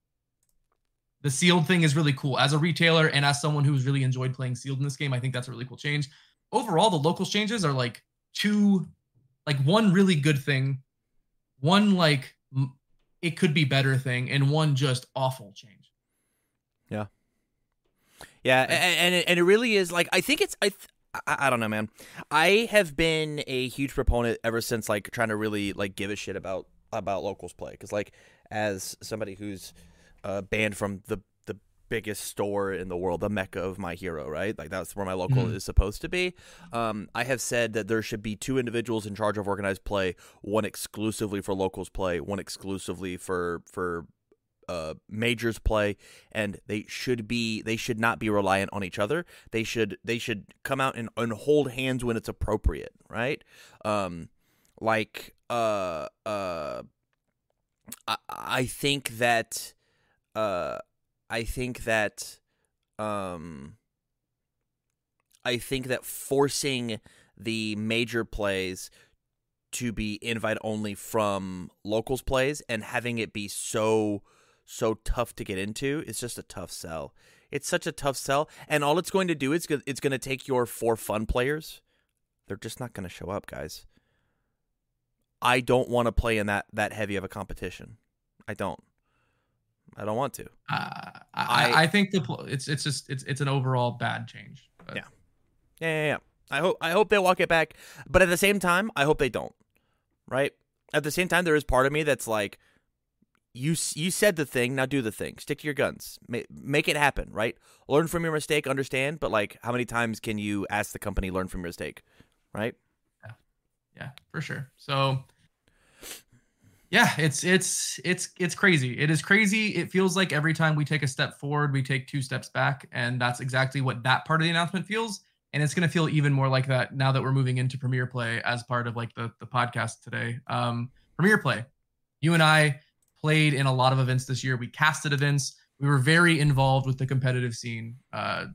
the sealed thing is really cool. As a retailer and as someone who's really enjoyed playing sealed in this game, I think that's a really cool change. Overall, the locals changes are like two, like one really good thing, one like it could be better thing, and one just awful change. Yeah. Yeah, and and it, and it really is like I think it's I I, I don't know, man. I have been a huge proponent ever since like trying to really like give a shit about about locals play because like as somebody who's uh, banned from the the biggest store in the world, the mecca of my hero, right? Like that's where my local mm-hmm. is supposed to be. Um, I have said that there should be two individuals in charge of organized play, one exclusively for locals play, one exclusively for for uh, majors play, and they should be they should not be reliant on each other. They should they should come out and, and hold hands when it's appropriate, right? Um, like uh uh, I, I think that uh, I think that um, I think that forcing the major plays to be invite only from locals plays and having it be so so tough to get into is just a tough sell. It's such a tough sell, and all it's going to do is it's going to take your four fun players. They're just not going to show up, guys. I don't want to play in that that heavy of a competition. I don't. I don't want to. Uh, I, I think the it's it's just it's it's an overall bad change. But. Yeah. yeah, yeah, yeah. I hope I hope they walk it back, but at the same time, I hope they don't. Right. At the same time, there is part of me that's like, you you said the thing, now do the thing. Stick to your guns. Make, make it happen. Right. Learn from your mistake. Understand, but like, how many times can you ask the company learn from your mistake? Right. Yeah. Yeah, for sure. So yeah, it's it's it's it's crazy. It is crazy. It feels like every time we take a step forward, we take two steps back, and that's exactly what that part of the announcement feels. And it's going to feel even more like that now that we're moving into Premier Play as part of like the the podcast today. Um, Premier Play, you and I played in a lot of events this year. We casted events. We were very involved with the competitive scene. Uh,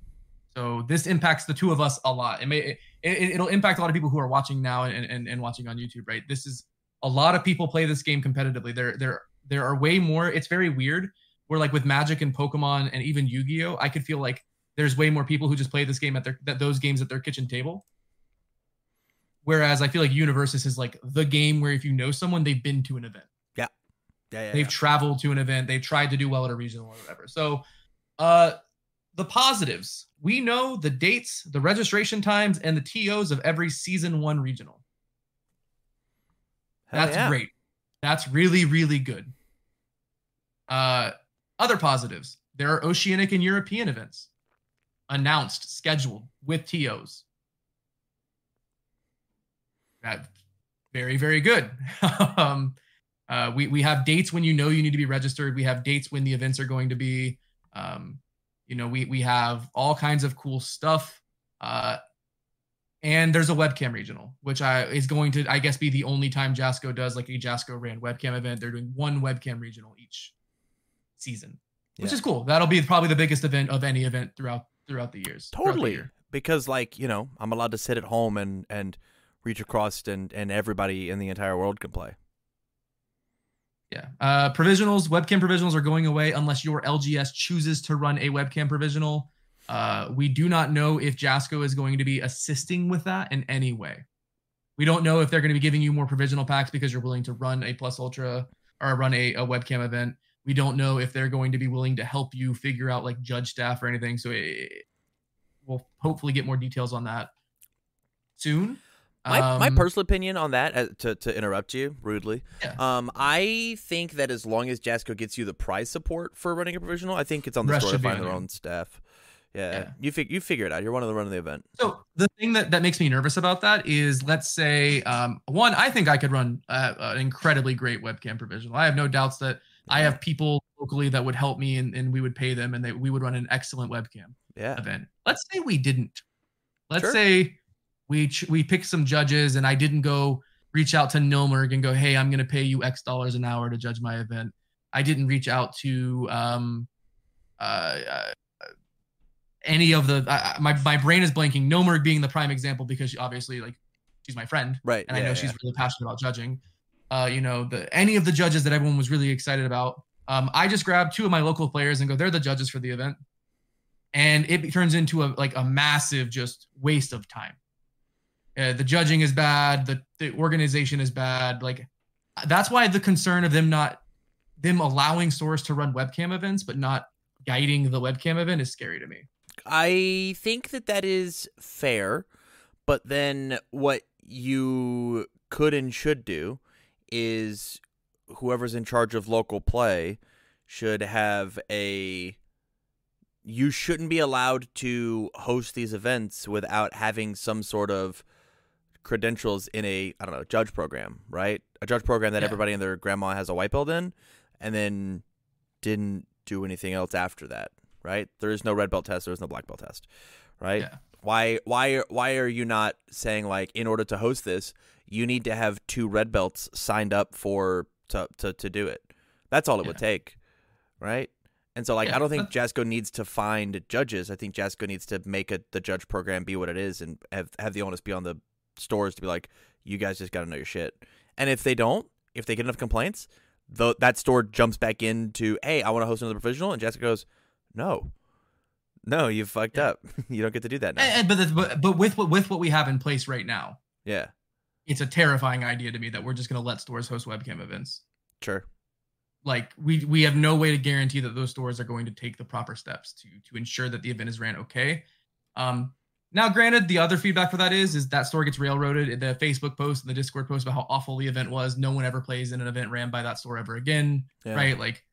so this impacts the two of us a lot. It may it, it'll impact a lot of people who are watching now and, and, and watching on YouTube. Right. This is a lot of people play this game competitively. There there there are way more. It's very weird. Where like with Magic and Pokemon and even Yu-Gi-Oh, I could feel like there's way more people who just play this game at their that those games at their kitchen table. Whereas I feel like Universus is like the game where if you know someone, they've been to an event. Yeah. Yeah. yeah they've yeah. traveled to an event. They've tried to do well at a regional or whatever. So uh the positives. We know the dates, the registration times, and the TOs of every season one regional. Hell That's yeah. great. That's really, really good. Uh, other positives there are oceanic and European events announced, scheduled with TOs. That very, very good. um, uh, we, we have dates when you know you need to be registered. We have dates when the events are going to be. Um, you know, we we have all kinds of cool stuff. Uh, and there's a webcam regional, which I is going to, I guess, be the only time Jasco does like a Jasco ran webcam event. They're doing one webcam regional each season, which yeah. is cool. That'll be probably the biggest event of any event throughout throughout the years. Totally, the year. because like you know, I'm allowed to sit at home and and reach across, and and everybody in the entire world can play. Yeah. Uh, provisionals, webcam provisionals are going away unless your LGS chooses to run a webcam provisional. Uh, we do not know if Jasco is going to be assisting with that in any way. We don't know if they're going to be giving you more provisional packs because you're willing to run a plus ultra or run a, a webcam event. We don't know if they're going to be willing to help you figure out like judge staff or anything. So it, we'll hopefully get more details on that soon. My, Um, my personal opinion on that, uh, to, to interrupt you rudely, Yeah. um, I think that as long as Jasco gets you the prize support for running a provisional, I think it's on the Rest store to find their own staff. Yeah, Yeah. you fig- you figure it out. You're one of the run of the event. So the thing that, that makes me nervous about that is, let's say, um, one, I think I could run uh, an incredibly great webcam provisional. I have no doubts that I have people locally that would help me, and, and we would pay them, and they, we would run an excellent webcam Yeah, event. Let's say we didn't. Let's Sure. say we ch- we picked some judges, and I didn't go reach out to Nilmerg and go, "Hey, I'm going to pay you X dollars an hour to judge my event." I didn't reach out to um, uh, uh, any of the. Uh, my my brain is blanking. Nilmerg being the prime example because she, obviously, like, she's my friend, right. and I know yeah. she's really passionate about judging. Uh, you know, the any of the judges that everyone was really excited about. Um, I just grabbed two of my local players and go, they're the judges for the event, and it turns into a like a massive just waste of time. Uh, the judging is bad. The the organization is bad. Like that's why the concern of them not them allowing Source to run webcam events but not guiding the webcam event is scary to me. I think that that is fair, but then what you could and should do is whoever's in charge of local play should have a you shouldn't be allowed to host these events without having some sort of credentials in a I don't know judge program, right? A judge program that Yeah. everybody and their grandma has a white belt in, and then didn't do anything else after that, right? There is no red belt test, there is no black belt test, right? Yeah. Why why why are you not saying like in order to host this, you need to have two red belts signed up for to to, to do it? That's all it would take, right? And so like Yeah, I don't think Jasco needs to find judges. I think Jasco needs to make it the judge program be what it is and have have the onus be on the stores to be like, you guys just got to know your shit. And if they don't, if they get enough complaints, the, that store jumps back into, hey, I want to host another provisional, and Jasco goes, no, no, you fucked Yeah. up. you don't get to do that now. And, and- but, but but with what with what we have in place right now, yeah, it's a terrifying idea to me that we're just going to let stores host webcam events. sure. Like we we have no way to guarantee that those stores are going to take the proper steps to to ensure that the event is ran okay. Um, now, granted, the other feedback for that is is that store gets railroaded. The Facebook post and the Discord post about how awful the event was. No one ever plays in an event ran by that store ever again, Yeah. right? Like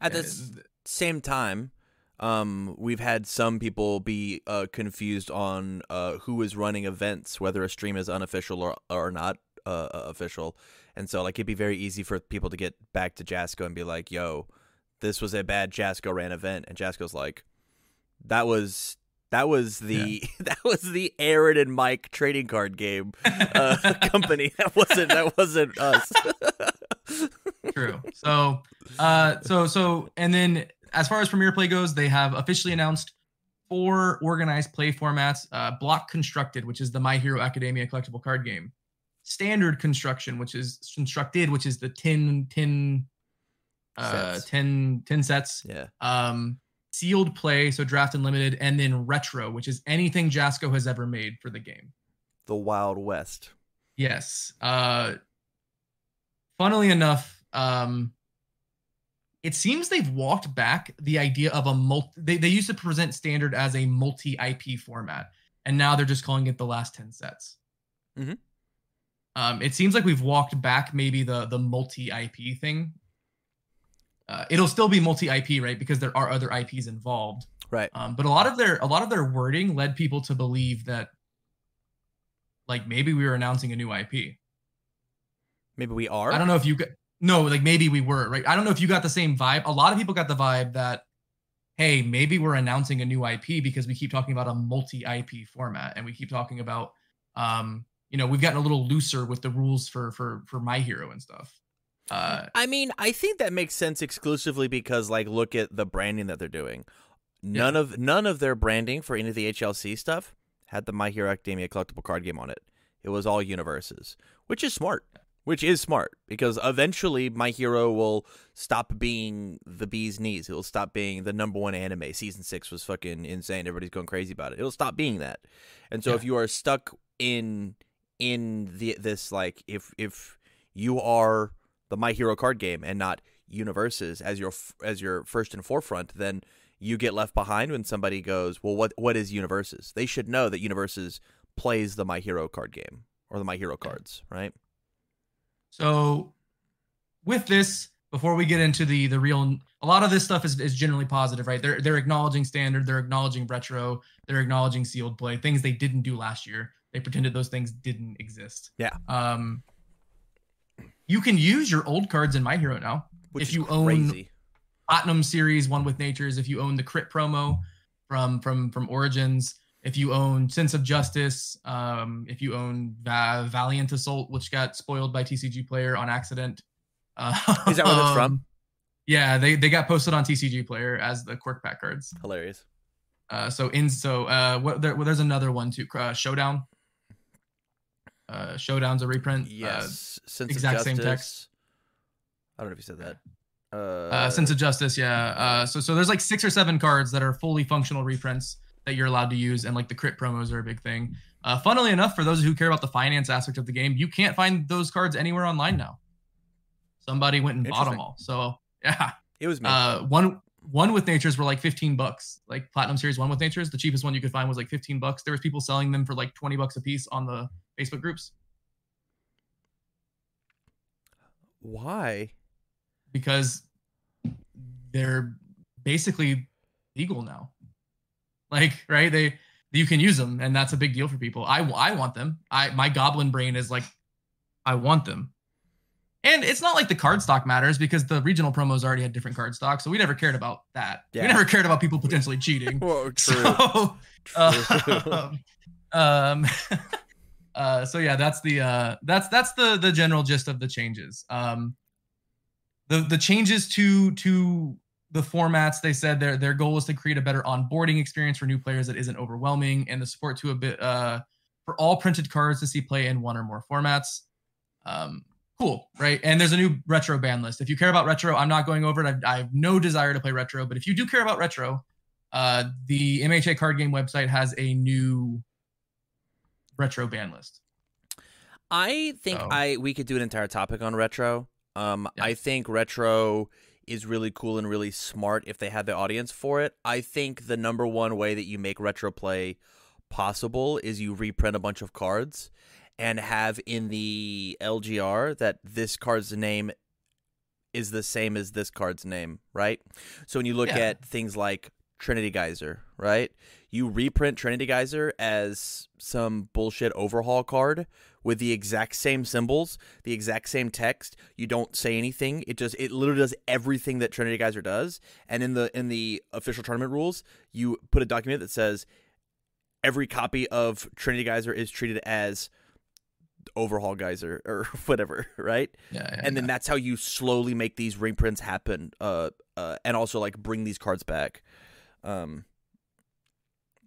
At the uh, same time, um, we've had some people be uh, confused on uh, who is running events, whether a stream is unofficial or or not uh, uh, official, and so like it'd be very easy for people to get back to Jasco and be like, "Yo, this was a bad Jasco ran event," and Jasco's like, "That was." That was the that was the Aaron and Mike trading card game uh, company. That wasn't that wasn't us. True. So, uh, so so, and then as far as Premier Play goes, they have officially announced four organized play formats: uh, Block Constructed, which is the My Hero Academia collectible card game; Standard Construction, which is constructed, which is the 10, 10, uh, Sets. 10, 10 sets. yeah, Um, sealed play, so draft and limited, and then retro, which is anything Jasco has ever made for the game. the Wild West. Yes. Uh funnily enough, um it seems they've walked back the idea of a multi they, they used to present standard as a multi IP format, and now they're just calling it the last 10 sets. Mhm. Um, it seems like we've walked back maybe the the multi IP thing. Uh, it'll still be multi IP, right? Because there are other IPs involved. Right. Um, but a lot of their a lot of their wording led people to believe that like maybe we were announcing a new IP. Maybe we are. I don't know if you got no, like maybe we were, right? I don't know if you got the same vibe. A lot of people got the vibe that hey, maybe we're announcing a new IP because we keep talking about a multi IP format and we keep talking about um, you know, we've gotten a little looser with the rules for for for my hero and stuff. Uh I mean, I think that makes sense exclusively because like look at the branding that they're doing. None of none of their branding for any of the HLC stuff had the My Hero Academia collectible card game on it. It was all Universus, which is smart. Which is smart because eventually my hero will stop being the bee's knees. It'll stop being the number one anime. Season six was fucking insane. Everybody's going crazy about it. It'll stop being that. And so Yeah. if you are stuck in in the this like if if you are the my hero card game and not Universus as your as your first and forefront, then you get left behind when somebody goes, "Well, what what is Universus?" They should know that Universus plays the my hero card game or the my hero cards, right? So with this, before we get into the the real a lot of this stuff is, is generally positive, right? They're they're acknowledging standard, they're acknowledging retro, they're acknowledging sealed play, things they didn't do last year. They pretended those things didn't exist. Yeah. Um you can use your old cards in My Hero now. Which If you own- crazy. Platinum series, one with natures, if you own the crit promo from from from Origins, if you own Sense of Justice, um, if you own Va- Valiant Assault, which got spoiled by TCG Player on accident. Uh, Is that where that's from? um, Yeah, they they got posted on TCG Player as the quirk pack cards. Hilarious. Uh, so in so uh, what there, well, there's another one too. Uh, Showdown. Uh, Showdown's a reprint. Uh, Yes. Sense exact of same justice. text. I don't know if you said that. Uh, uh, Sense of Justice, yeah. Uh, so so there's like six or seven cards that are fully functional reprints that you're allowed to use, and like the crit promos are a big thing. Uh, funnily enough, for those who care about the finance aspect of the game, you can't find those cards anywhere online now. Somebody went and bought them all. So yeah, it was me. uh, one one with natures were like 15 bucks. Like Platinum Series one with natures, the cheapest one you could find was like 15 bucks. There was people selling them for like 20 bucks a piece on the Facebook groups Why? because they're basically legal now. Like, right? They you can use them, and that's a big deal for people. I I want them. I my goblin brain is like, I want them. And it's not like the card stock matters because the regional promos already had different card stock, so we never cared about that. Yeah. We never cared about people potentially cheating. Whoa, true. So, true. um, um, uh, so yeah, that's the uh, that's that's the the general gist of the changes. Um, the the changes to to the formats they said their their goal is to create a better onboarding experience for new players that isn't overwhelming and the support to a bit uh for all printed cards to see play in one or more formats. Um cool right? And there's a new retro ban list. If you care about retro i'm not going over it. I, I have no desire to play retro but if you do care about retro uh the mha card game website has a new retro ban list. I think So- I we could do an entire topic on retro. Um, Yeah. I think retro is really cool and really smart if they had the audience for it. I think the number one way that you make retro play possible is you reprint a bunch of cards and have in the LGR that this card's name is the same as this card's name, right? So when you look Yeah. at things like Trinity Geyser, right? You reprint Trinity Geyser as some bullshit overhaul card with the exact same symbols, the exact same text. You don't say anything. It just it literally does everything that Trinity Geyser does. And in the in the official tournament rules, you put a document that says every copy of Trinity Geyser is treated as overhaul geyser or whatever, right? yeah, yeah and then that's how you slowly make these reprints happen uh uh and also like bring these cards back um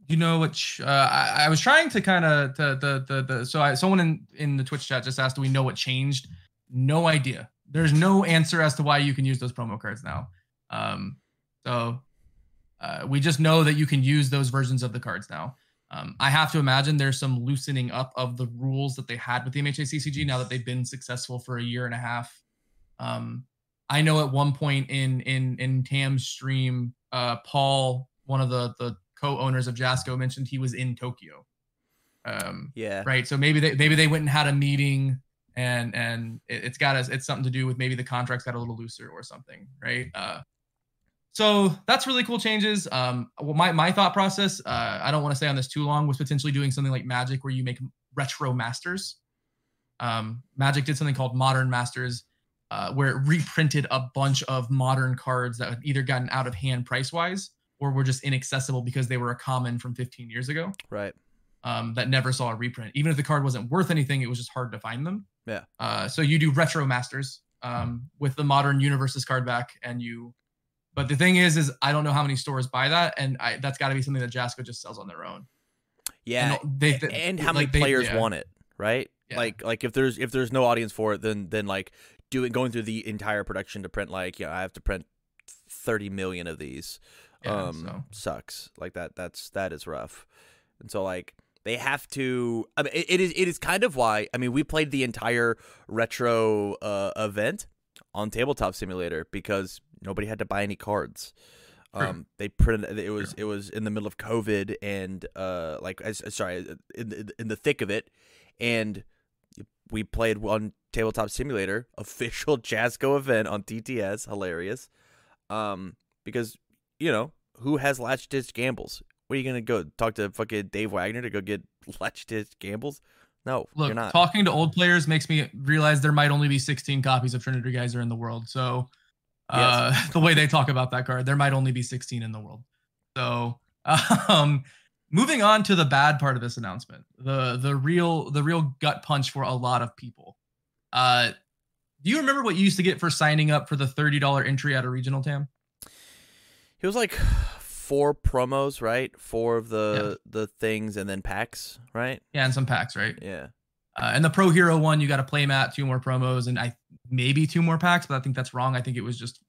you know what ch- uh, I, I was trying to kind of the the the so I someone in in the Twitch chat just asked do we know what changed? No idea. There's no answer as to why you can use those promo cards now. Um so uh, we just know that you can use those versions of the cards now. Um, I have to imagine there's some loosening up of the rules that they had with the MHA CCG now that they've been successful for a year and a half. Um I know at one point in in in Tam's stream uh Paul one of the the co-owners of Jasco mentioned he was in Tokyo. Um, yeah right. So maybe they maybe they went and had a meeting and and it, it's got us it's something to do with maybe the contracts got a little looser or something, right? Uh, so that's really cool changes. Um, well, my my thought process, uh, I don't want to stay on this too long, was potentially doing something like Magic where you make retro masters. Um, Magic did something called Modern Masters, uh, where it reprinted a bunch of modern cards that had either gotten out of hand price wise or were just inaccessible because they were a common from 15 years ago right um, that never saw a reprint. Even if the card wasn't worth anything, it was just hard to find them. Yeah. Uh, so you do retro masters um, with the modern Universus card back, and you. But the thing is, is I don't know how many stores buy that, and I, that's got to be something that Jasco just sells on their own. yeah And they, they- and how many like, they- players yeah. want it right Yeah. Like like if there's if there's no audience for it, then then like doing going through the entire production to print like yeah I have to print thirty million of these. Yeah, um, so. sucks like that. That's that is rough. And so like they have to. I mean, it, it is it is kind of why. I mean, we played the entire retro uh, event on Tabletop Simulator because nobody had to buy any cards. Um, they printed. It was it was in the middle of COVID and uh, like sorry, in the, in the thick of it, and we played one Tabletop Simulator, official Jasco event on TTS, hilarious. Um, because you know who has latch ditch gambles? What are you gonna go talk to fucking Dave Wagner to go get latch ditch gambles? No, Look, you're not. talking to old players makes me realize there might only be 16 copies of Trinity Geyser in the world. So, uh, the way they talk about that card, there might only be 16 in the world. So, um, moving on to the bad part of this announcement, the the real the real gut punch for a lot of people. Uh, do you remember what you used to get for signing up for the $30 entry at a regional tam? It was like four promos, right? Four of the the things and then packs, right? Yeah, and some packs, right? Yeah. Uh, and the Pro Hero one, you got a playmat, two more promos, and I maybe two more packs, but I think that's wrong. I think it was just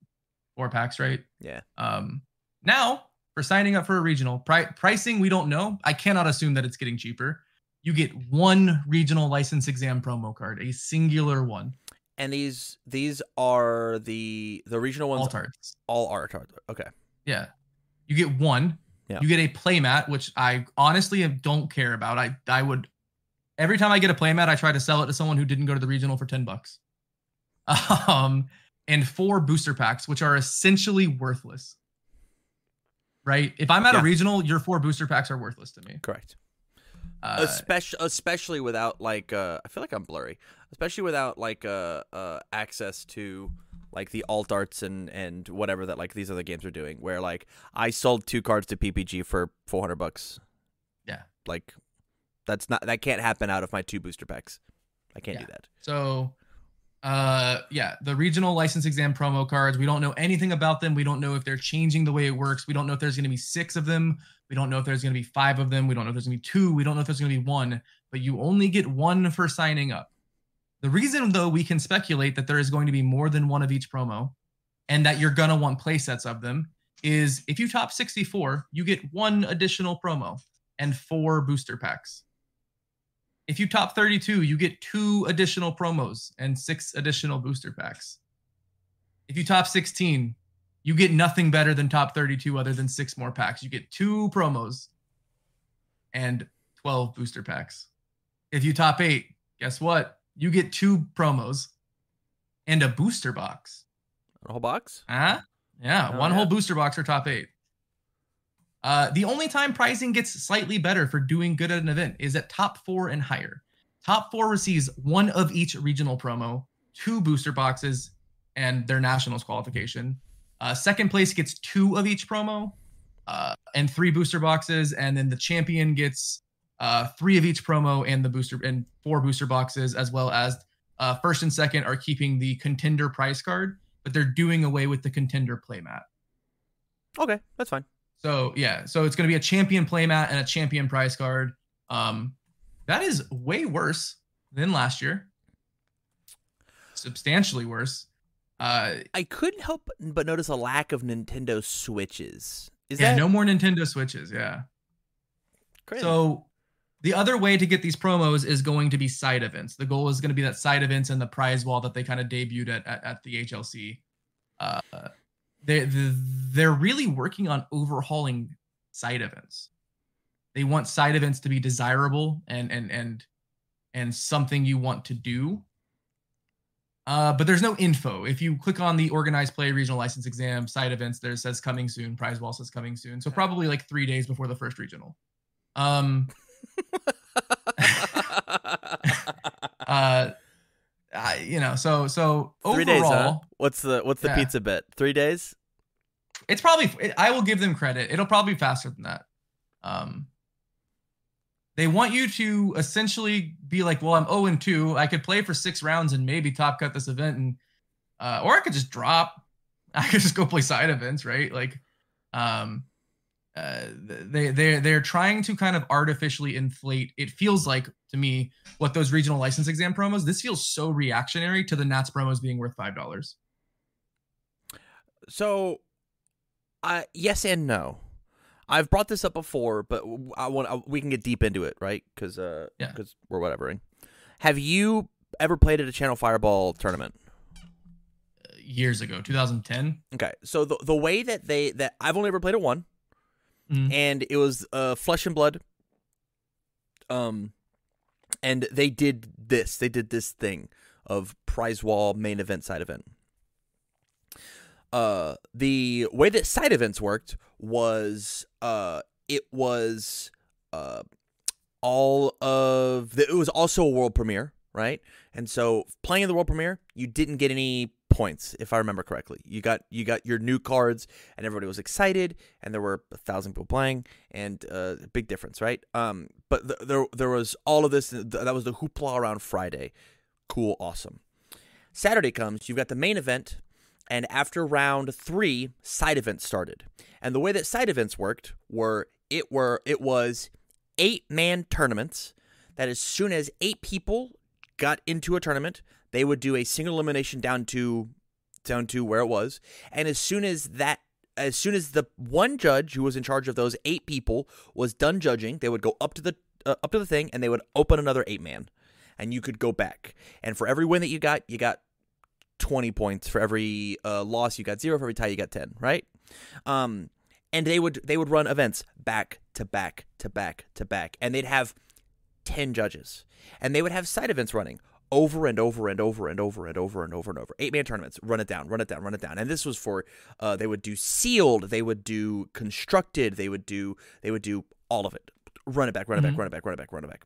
four packs, right? Yeah. Um, now for signing up for a regional pri- pricing, we don't know. I cannot assume that it's getting cheaper. You get one regional license exam promo card, a singular one, And these these are the the regional ones all tarts. all are art. Okay. Yeah, you get one. Yeah. You get a playmat, which I honestly don't care about. I I would every time I get a playmat, I try to sell it to someone who didn't go to the regional for ten bucks. Um, and four booster packs, which are essentially worthless. Right? If I'm at Yeah. a regional, your four booster packs are worthless to me. Correct. Uh, especially especially without like uh I feel like I'm blurry. Especially without like uh uh access to like the alt arts and and whatever that like these other games are doing where like I sold two cards to PPG for 400 bucks. Yeah. Like that's not that can't happen out of my two booster packs. I can't Yeah. do that. So, uh, yeah, the regional license exam promo cards. We don't know anything about them. We don't know if they're changing the way it works. We don't know if there's going to be six of them. We don't know if there's going to be five of them. We don't know if there's going to be two. We don't know if there's going to be one. But you only get one for signing up. The reason, though, we can speculate that there is going to be more than one of each promo, and that you're gonna want play sets of them, is if you top 64, you get one additional promo and four booster packs. If you top 32, you get two additional promos and six additional booster packs. If you top 16, you get nothing better than top 32 other than six more packs. You get two promos and 12 booster packs. If you top eight, guess what? You get two promos and a booster box. A whole box? Huh? Yeah, Oh, one yeah. whole booster box for top eight. Uh, the only time pricing gets slightly better for doing good at an event is at top four and higher. Top four receives one of each regional promo, two booster boxes, and their nationals qualification. Uh, second place gets two of each promo uh, and three booster boxes, and then the champion gets uh, three of each promo and the booster and four booster boxes, as well as uh, first and second are keeping the contender price card, but they're doing away with the contender playmat. Okay, that's fine. So yeah, so it's going to be a champion playmat and a champion prize card. Um, that is way worse than last year. Substantially worse. Uh, I couldn't help but notice a lack of Nintendo Switches. Is yeah, that no more Nintendo Switches. Yeah. crazy? So the other way to get these promos is going to be side events. The goal is going to be that side events and the prize wall that they kind of debuted at, at, at the HLC. Uh, they, they're really working on overhauling side events. They want side events to be desirable and and and and something you want to do. Uh, but there's no info. If you click on the organized play regional license exam side events, there says coming soon. Prize wall says coming soon. So probably like three days before the first regional. Um, uh, I, you know, so so overall, Three days, huh? What's the what's the Yeah. pizza bet? Three days? it's probably. I will give them credit. It'll probably be faster than that. Um, they want you to essentially be like, well, I'm 0 and 2. I could play for six rounds and maybe top cut this event, and uh, or I could just drop. I could just go play side events, right? Like, um, uh, they they they're trying to kind of artificially inflate. It feels like to me what those regional license exam promos. This feels so reactionary to the Nats promos being worth five dollars. So, uh, yes and no. I've brought this up before, but I want I, we can get deep into it, right? Because uh, Yeah. because we're whatevering. Have you ever played at a Channel Fireball tournament? Years ago, 2010. Okay, so the the way that they that I've only ever played at one, Mhm. and it was uh, Flesh and Blood. Um, and they did this. They did this thing of prize wall main event side event. Uh, the way that side events worked was uh, it was uh, all of the, it was also a world premiere, right? And so playing in the world premiere, you didn't get any points, if I remember correctly. You got you got your new cards, and everybody was excited, and there were a thousand people playing, and uh, big difference, right? Um, but th- there there was all of this. Th- that was the hoopla around Friday. Cool, awesome. Saturday comes, you've got the main event, and after round three, side events started. And the way that side events worked were it were it was eight man tournaments. That as soon as eight people got into a tournament, they would do a single elimination down to down to where it was. And as soon as that as soon as the one judge who was in charge of those eight people was done judging, they would go up to the uh, up to the thing and they would open another eight man, and you could go back. And for every win that you got, you got twenty points. For every uh, loss, you got zero. For every tie, you got ten. Right? Um, and they would they would run events back to back to back to back, and they'd have ten judges, and they would have side events running over and over and over and over and over and over and over. Eight man tournaments, run it down, run it down, run it down. And this was for uh, they would do sealed, they would do constructed, they would do they would do all of it. Run it back, run it back, Mhm. run it back, run it back, run it back.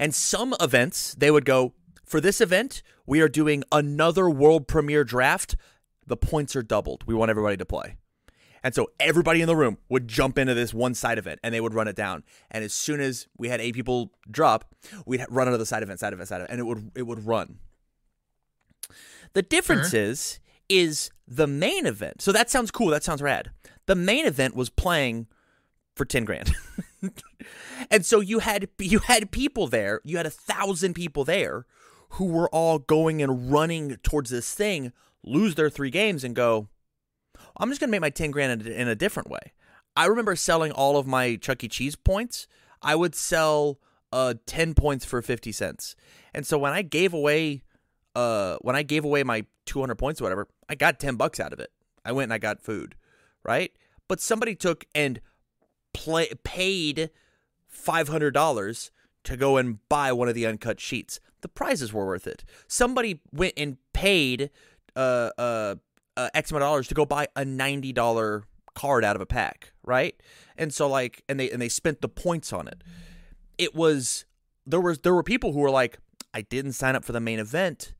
And some events they would go for this event, we are doing another world premiere draft. The points are doubled. We want everybody to play. And so everybody in the room would jump into this one side event and they would run it down. And as soon as we had eight people drop, we'd run another side event, side event, side event, and it would it would run. The difference Sure. is is the main event. So that sounds cool. That sounds rad. The main event was playing for ten grand, and so you had you had people there. You had a thousand people there who were all going and running towards this thing, lose their three games, and go. I'm just gonna make my ten grand in a, in a different way. I remember selling all of my Chuck E. Cheese points. I would sell uh ten points for fifty cents, and so when I gave away, uh, when I gave away my two hundred points or whatever, I got ten bucks out of it. I went and I got food, right? But somebody took and play paid five hundred dollars to go and buy one of the uncut sheets. The prizes were worth it. Somebody went and paid uh uh uh, X amount of dollars to go buy a ninety dollar card out of a pack, right? And so like, and they and they spent the points on it. It was there was there were people who were like, I didn't sign up for the main event.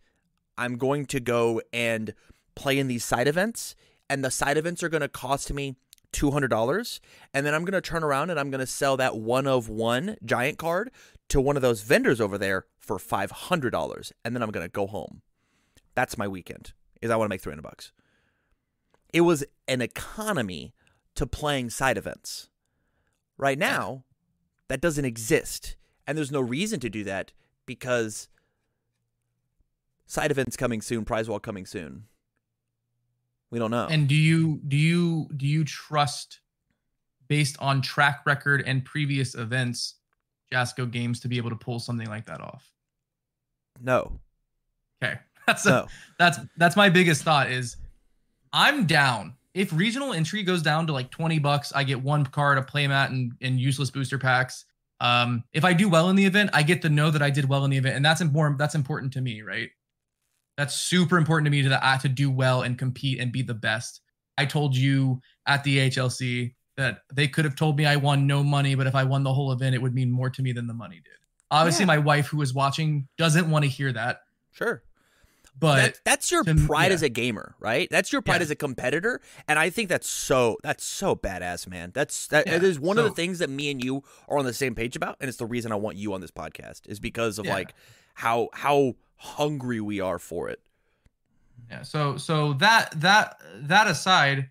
I'm going to go and play in these side events, and the side events are going to cost me two hundred dollars, and then I'm going to turn around and I'm going to sell that one of one giant card to one of those vendors over there for five hundred dollars, and then I'm going to go home. That's my weekend. Is I want to make three hundred bucks it was an economy to playing side events. Right now, that doesn't exist. And there's no reason to do that because side events coming soon, prize wall coming soon. We don't know. And do you do you do you trust based on track record and previous events Jasco games to be able to pull something like that off? no. Okay. That's a, No. that's that's my biggest thought is I'm down. If regional entry goes down to like 20 bucks, I get one card, a playmat, and, and useless booster packs. Um, if I do well in the event, I get to know that I did well in the event, and that's important. That's important to me, right? That's super important to me to the, to do well and compete and be the best. I told you at the HLC that they could have told me I won no money, but if I won the whole event, it would mean more to me than the money did. Obviously, Yeah. my wife who is watching doesn't want to hear that, Sure. But that, that's your to- pride yeah. as a gamer, right? That's your pride Yeah. as a competitor, and I think that's so that's so badass, man. That's that Yeah, is one of the things that me and you are on the same page about, and it's the reason I want you on this podcast is because of like how how hungry we are for it. Yeah. So so that that that aside,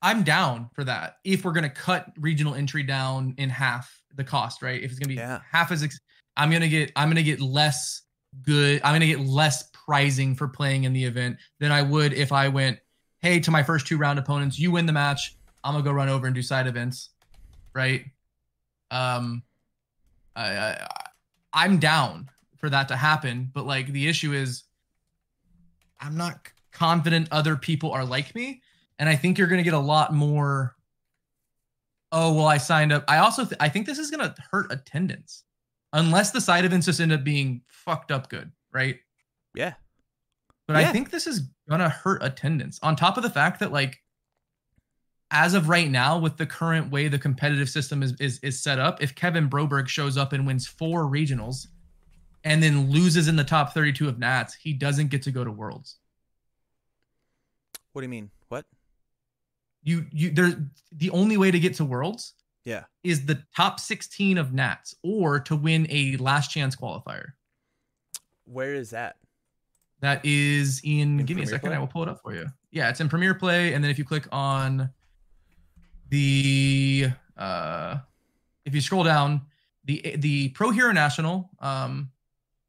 I'm down for that. If we're gonna cut regional entry down in half the cost, right? If it's gonna be Yeah. half as, ex- I'm gonna get I'm gonna get less good. I'm gonna get less pricing for playing in the event than I would if I went, hey, to my first two round opponents, you win the match. I'm gonna go run over and do side events, right? Um, I, I I'm down for that to happen, but like the issue is, I'm not confident other people are like me, and I think you're gonna get a lot more. Oh well, I signed up. I also th- I think this is gonna hurt attendance, unless the side events just end up being fucked up good, right? Yeah. But I think this is gonna hurt attendance. On top of the fact that like as of right now, with the current way the competitive system is is, is set up, if Kevin Broberg shows up and wins four regionals and then loses in the top 32 of Nats, he doesn't get to go to Worlds. What do you mean? What? You you there the only way to get to Worlds Yeah. is the top 16 of Nats or to win a last chance qualifier. Where is that? That is in, In give me a second, Play? I will pull it up for you. Yeah, it's in Premiere Play, and then if you click on the uh if you scroll down, the the Pro Hero National um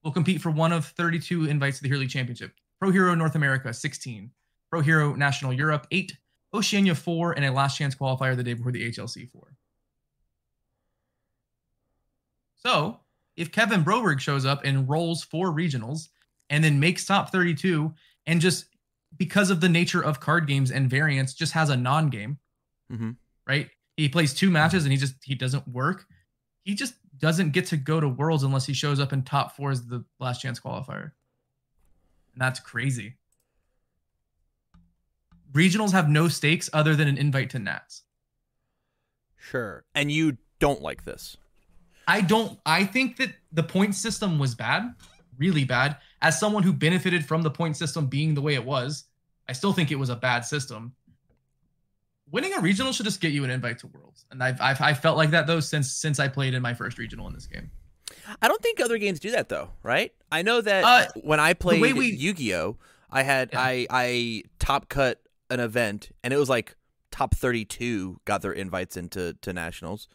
will compete for one of 32 invites to the Hero League Championship. Pro Hero North America 16, Pro Hero National Europe 8, Oceania 4, and a last chance qualifier the day before the HLC 4. So if Kevin Broberg shows up and rolls four regionals and then makes top 32 and just because of the nature of card games and variants just has a non-game Mhm. right he plays two matches and he just he doesn't work he just doesn't get to go to worlds unless he shows up in top four as the last chance qualifier and that's crazy regionals have no stakes other than an invite to nats Sure. And you don't like this. I don't I think that the point system was bad, really bad. As someone who benefited from the point system being the way it was, I still think it was a bad system. Winning a regional should just get you an invite to Worlds. And I've I've I felt like that though since since I played in my first regional in this game. I don't think other games do that though, right? I know that Uh, when I played we- Yu-Gi-Oh, I had Yeah. I I top cut an event and it was like top 32 got their invites into to nationals,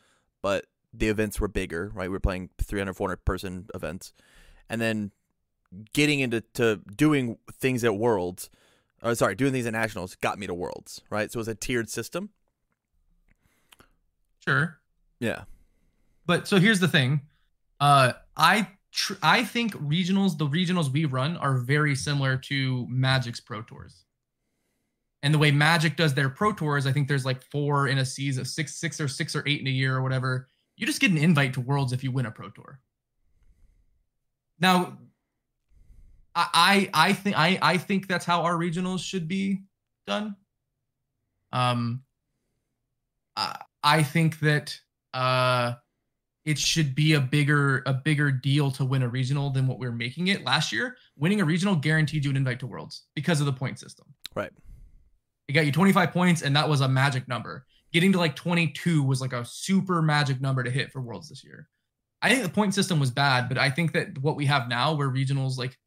but the events were bigger, right? We were playing 300 400 person events. And then getting into to doing things at Worlds, or sorry, doing things at nationals got me to Worlds, right? So it was a tiered system. Sure. Yeah. But so here's the thing. Uh I tr- I think regionals, the regionals we run are very similar to Magic's Pro Tours. And the way Magic does their Pro Tours, I think there's like four in a season, six, six or six or eight in a year or whatever. You just get an invite to Worlds if you win a Pro Tour. Now, I I, I think I I think that's how our regionals should be done. Um, I I think that uh it should be a bigger a bigger deal to win a regional than what we are making it last year. Winning a regional guaranteed you an invite to Worlds because of the point system. Right. It got you 25 points, and that was a magic number. Getting to like 22 was like a super magic number to hit for Worlds this year. I think the point system was bad, but I think that what we have now, where regionals like,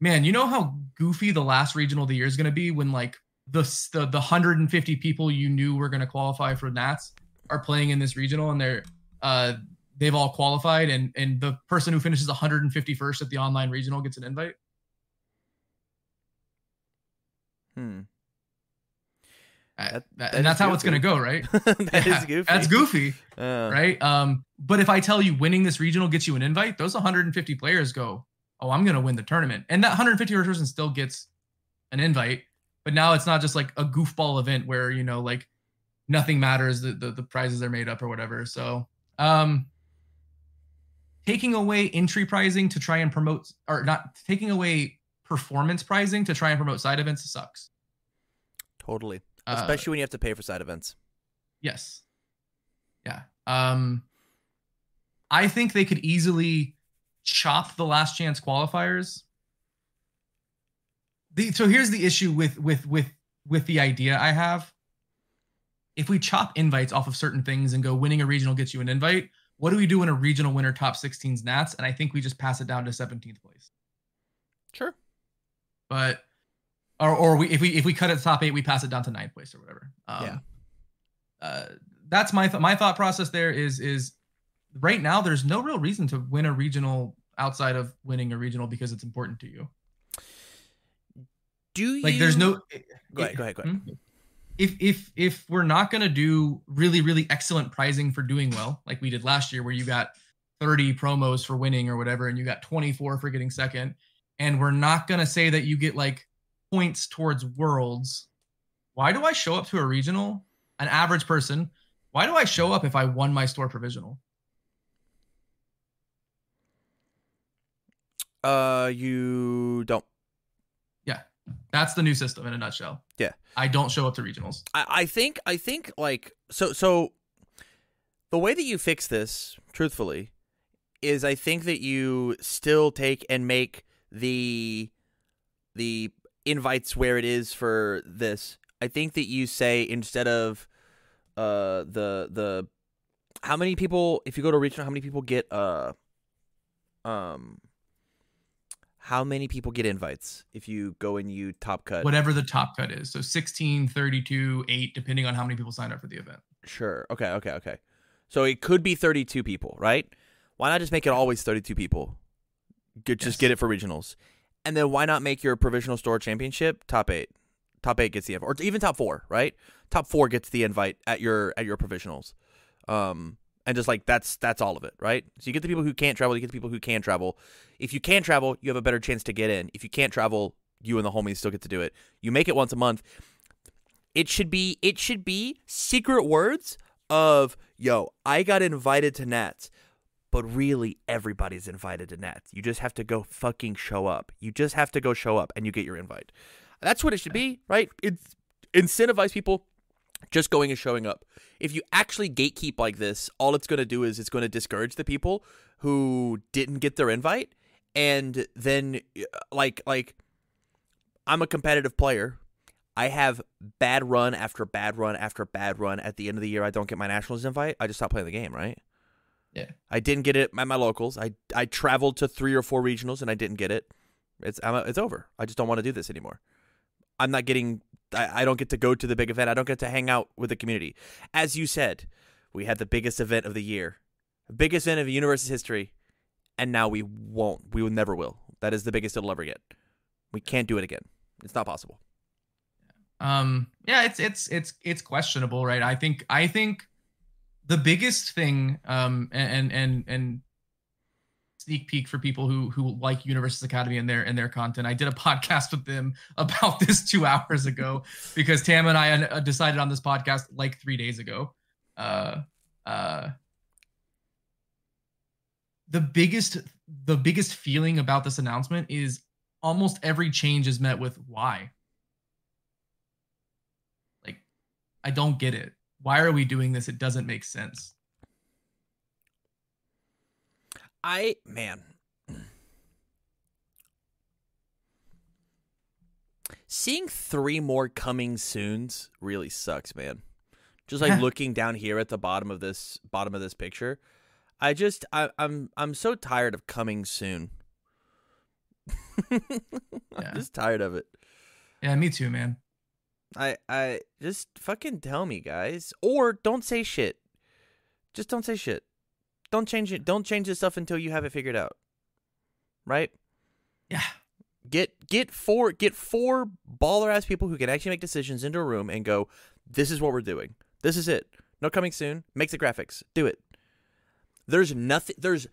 man, you know how goofy the last regional of the year is going to be when like the, the the 150 people you knew were going to qualify for Nats are playing in this regional, and they're uh they've all qualified, and and the person who finishes 151st at the online regional gets an invite. Hmm. That- that- and that's is how it's going to go, right? that is Yeah, goofy. That's goofy, Uh, right? Um, but if I tell you winning this regional gets you an invite, those 150 players go, "Oh, I'm gonna win the tournament," and that 150 person still gets an invite. But now it's not just like a goofball event where you know like nothing matters, the the, the prizes are made up or whatever. So, um, taking away entry pricing to try and promote, or not taking away performance pricing to try and promote side events sucks. Totally. Uh, Especially when you have to pay for side events. Yes. Yeah. Um I think they could easily chop the last chance qualifiers. The so here's the issue with with with with the idea I have. If we chop invites off of certain things and go winning a regional gets you an invite, what do we do when a regional winner top 16's Nats? And I think we just pass it down to 17th place. Sure. But or or we if we if we cut it to top eight, we pass it down to ninth place or whatever. Um, Yeah. Uh, that's my th- my thought process. There is is right now there's no real reason to win a regional outside of winning a regional because it's important to you. Do you Like there's no Go ahead, go ahead, go ahead. Hmm? If if if we're not gonna do really really excellent pricing for doing well, like we did last year, where you got 30 promos for winning or whatever, and you got 24 for getting second, and we're not gonna say that you get like points towards worlds. Why do I show up to a regional? An average person. Why do I show up if I won my store provisional? Uh, you don't. Yeah, that's the new system in a nutshell. Yeah. I don't show up to regionals. I, I think I think like so so the way that you fix this, truthfully, is I think that you still take and make the the invites where it is for this. I think that you say instead of uh the the how many people if you go to regional how many people get uh um how many people get invites if you go and you top cut Whatever the top cut is. So 16, 32, 8, depending on how many people sign up for the event. Sure. Okay. Okay. Okay. So it could be 32 people, right? Why not just make it always 32 people? Get, Just Yes. get it for regionals, and then why not make your provisional store championship top eight? Top eight gets the invite, or even top four, right? Top four gets the invite at your at your provisionals, um, and just like that's that's all of it, right? So you get the people who can't travel, you get the people who can travel. If you can travel, you have a better chance to get in. If you can't travel, you and the homies still get to do it. You make it once a month. It should be it should be secret words of yo, I got invited to Nats, but really everybody's invited to Nats. You just have to go fucking show up. You just have to go show up and you get your invite. That's what it should be, right? It's incentivize people just going and showing up. If you actually gatekeep like this, all it's going to do is it's going to discourage the people who didn't get their invite and then like like I'm a competitive player. I have bad run after bad run after bad run. At the end of the year, I don't get my nationals invite. I just stop playing the game, right? Yeah. I didn't get it at my locals. I I traveled to three or four regionals and I didn't get it. It's I'm, it's over. I just don't want to do this anymore. I'm not getting. I, I don't get to go to the big event. I don't get to hang out with the community. As you said, we had the biggest event of the year, biggest event of the universe's history, and now we won't. We will never will. That is the biggest it'll ever get. We can't do it again. It's not possible. Um, yeah, it's it's it's it's questionable, right? I think I think the biggest thing, um, and and and sneak peek for people who who like Universus Academy and their and their content. I did a podcast with them about this two hours ago because Tam and I uh, decided on this podcast like three days ago. Uh, uh, the biggest the biggest feeling about this announcement is almost every change is met with why like i don't get it why are we doing this it doesn't make sense I man. Seeing three more coming soons really sucks, man. Just like Yeah. looking down here at the bottom of this bottom of this picture, I just I, I'm I'm so tired of coming soon. I'm just tired of it. yeah me too man I I just fucking tell me, guys, or don't say shit. Just don't say shit. Don't change it. Don't change this stuff until you have it figured out. Right? yeah Get get four get four baller ass people who can actually make decisions into a room and go, this is what we're doing. This is it. No coming soon. Make the graphics. Do it. There's nothing. There's.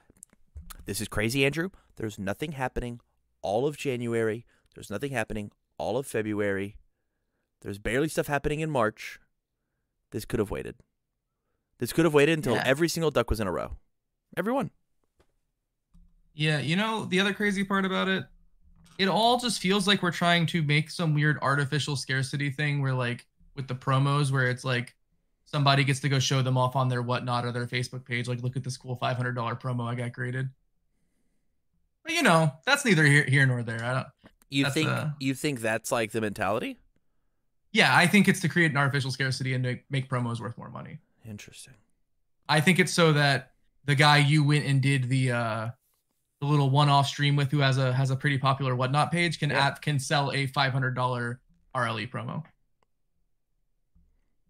This is crazy, Andrew. There's nothing happening all of January. There's nothing happening all of February. There's barely stuff happening in March. This could have waited. This could have waited until Yeah. every single duck was in a row. Everyone. yeah you know the other crazy part about it it all just feels like we're trying to make some weird artificial scarcity thing where like with the promos where it's like somebody gets to go show them off on their whatnot or their facebook page like look at this cool $500 promo i got graded but you know that's neither here, here nor there i don't You think uh, you think that's like the mentality? Yeah i think it's to create an artificial scarcity and to make promos worth more money Interesting. I think it's so that the guy you went and did the uh the little one-off stream with who has a has a pretty popular whatnot page can Yeah. add can sell a five hundred dollar RLE promo.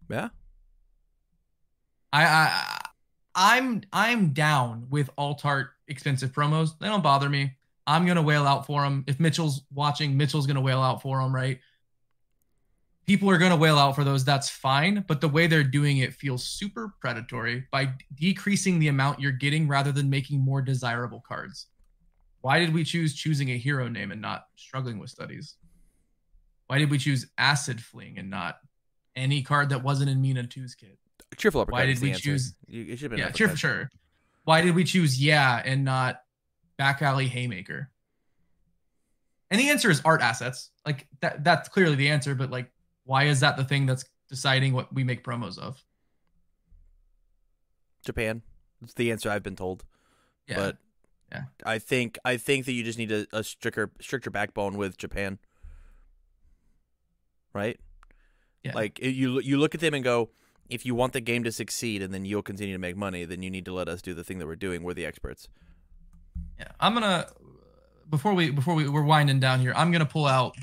Yeah. I, I I'm I'm down with alt art expensive promos. They don't bother me. I'm gonna whale out for them. If Mitchell's watching, Mitchell's gonna whale out for them, right? People are gonna whale out for those. That's fine. But the way they're doing it feels super predatory by decreasing the amount you're getting rather than making more desirable cards. Why did we choose choosing a hero name and not struggling with studies? Why did we choose Acid Fling and not any card that wasn't in Mina 2's kit? Cheerful uppercut. Why did we choose- You, it should have been yeah, cheer for sure. Why did we choose yeah and not back alley haymaker? And the answer is art assets. Like that that's clearly the answer, but like why is that the thing that's deciding what we make promos of? Japan. That's the answer I've been told. Yeah. But Yeah. I think I think that you just need a, a stricter stricter backbone with Japan. Right? Yeah. Like it- you you look at them and go, if you want the game to succeed and then you'll continue to make money, then you need to let us do the thing that we're doing. We're the experts. yeah. I'm gonna before we before we we're winding down here, I'm gonna pull out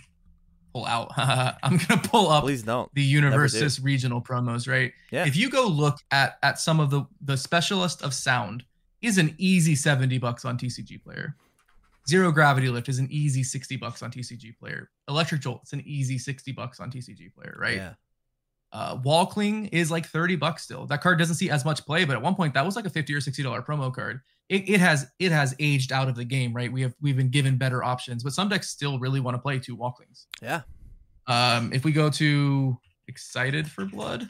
pull out. I'm gonna pull up Please don't. the Universus regional promos, right? Yeah. If you go look at at some of the the specialist of sound is an easy 70 bucks on TCG player. Zero gravity lift is an easy 60 bucks on TCG player. Electric jolt it's an easy 60 bucks on TCG player, right? Yeah. Uh, Wall Cling is like 30 bucks still. That card doesn't see as much play, but at one point that was like a 50 or 60 dollar promo card. It, it has it has aged out of the game, right? We have we've been given better options, but some decks still really want to play two Wall Clings. Yeah. Um, if we go to Excited for Blood,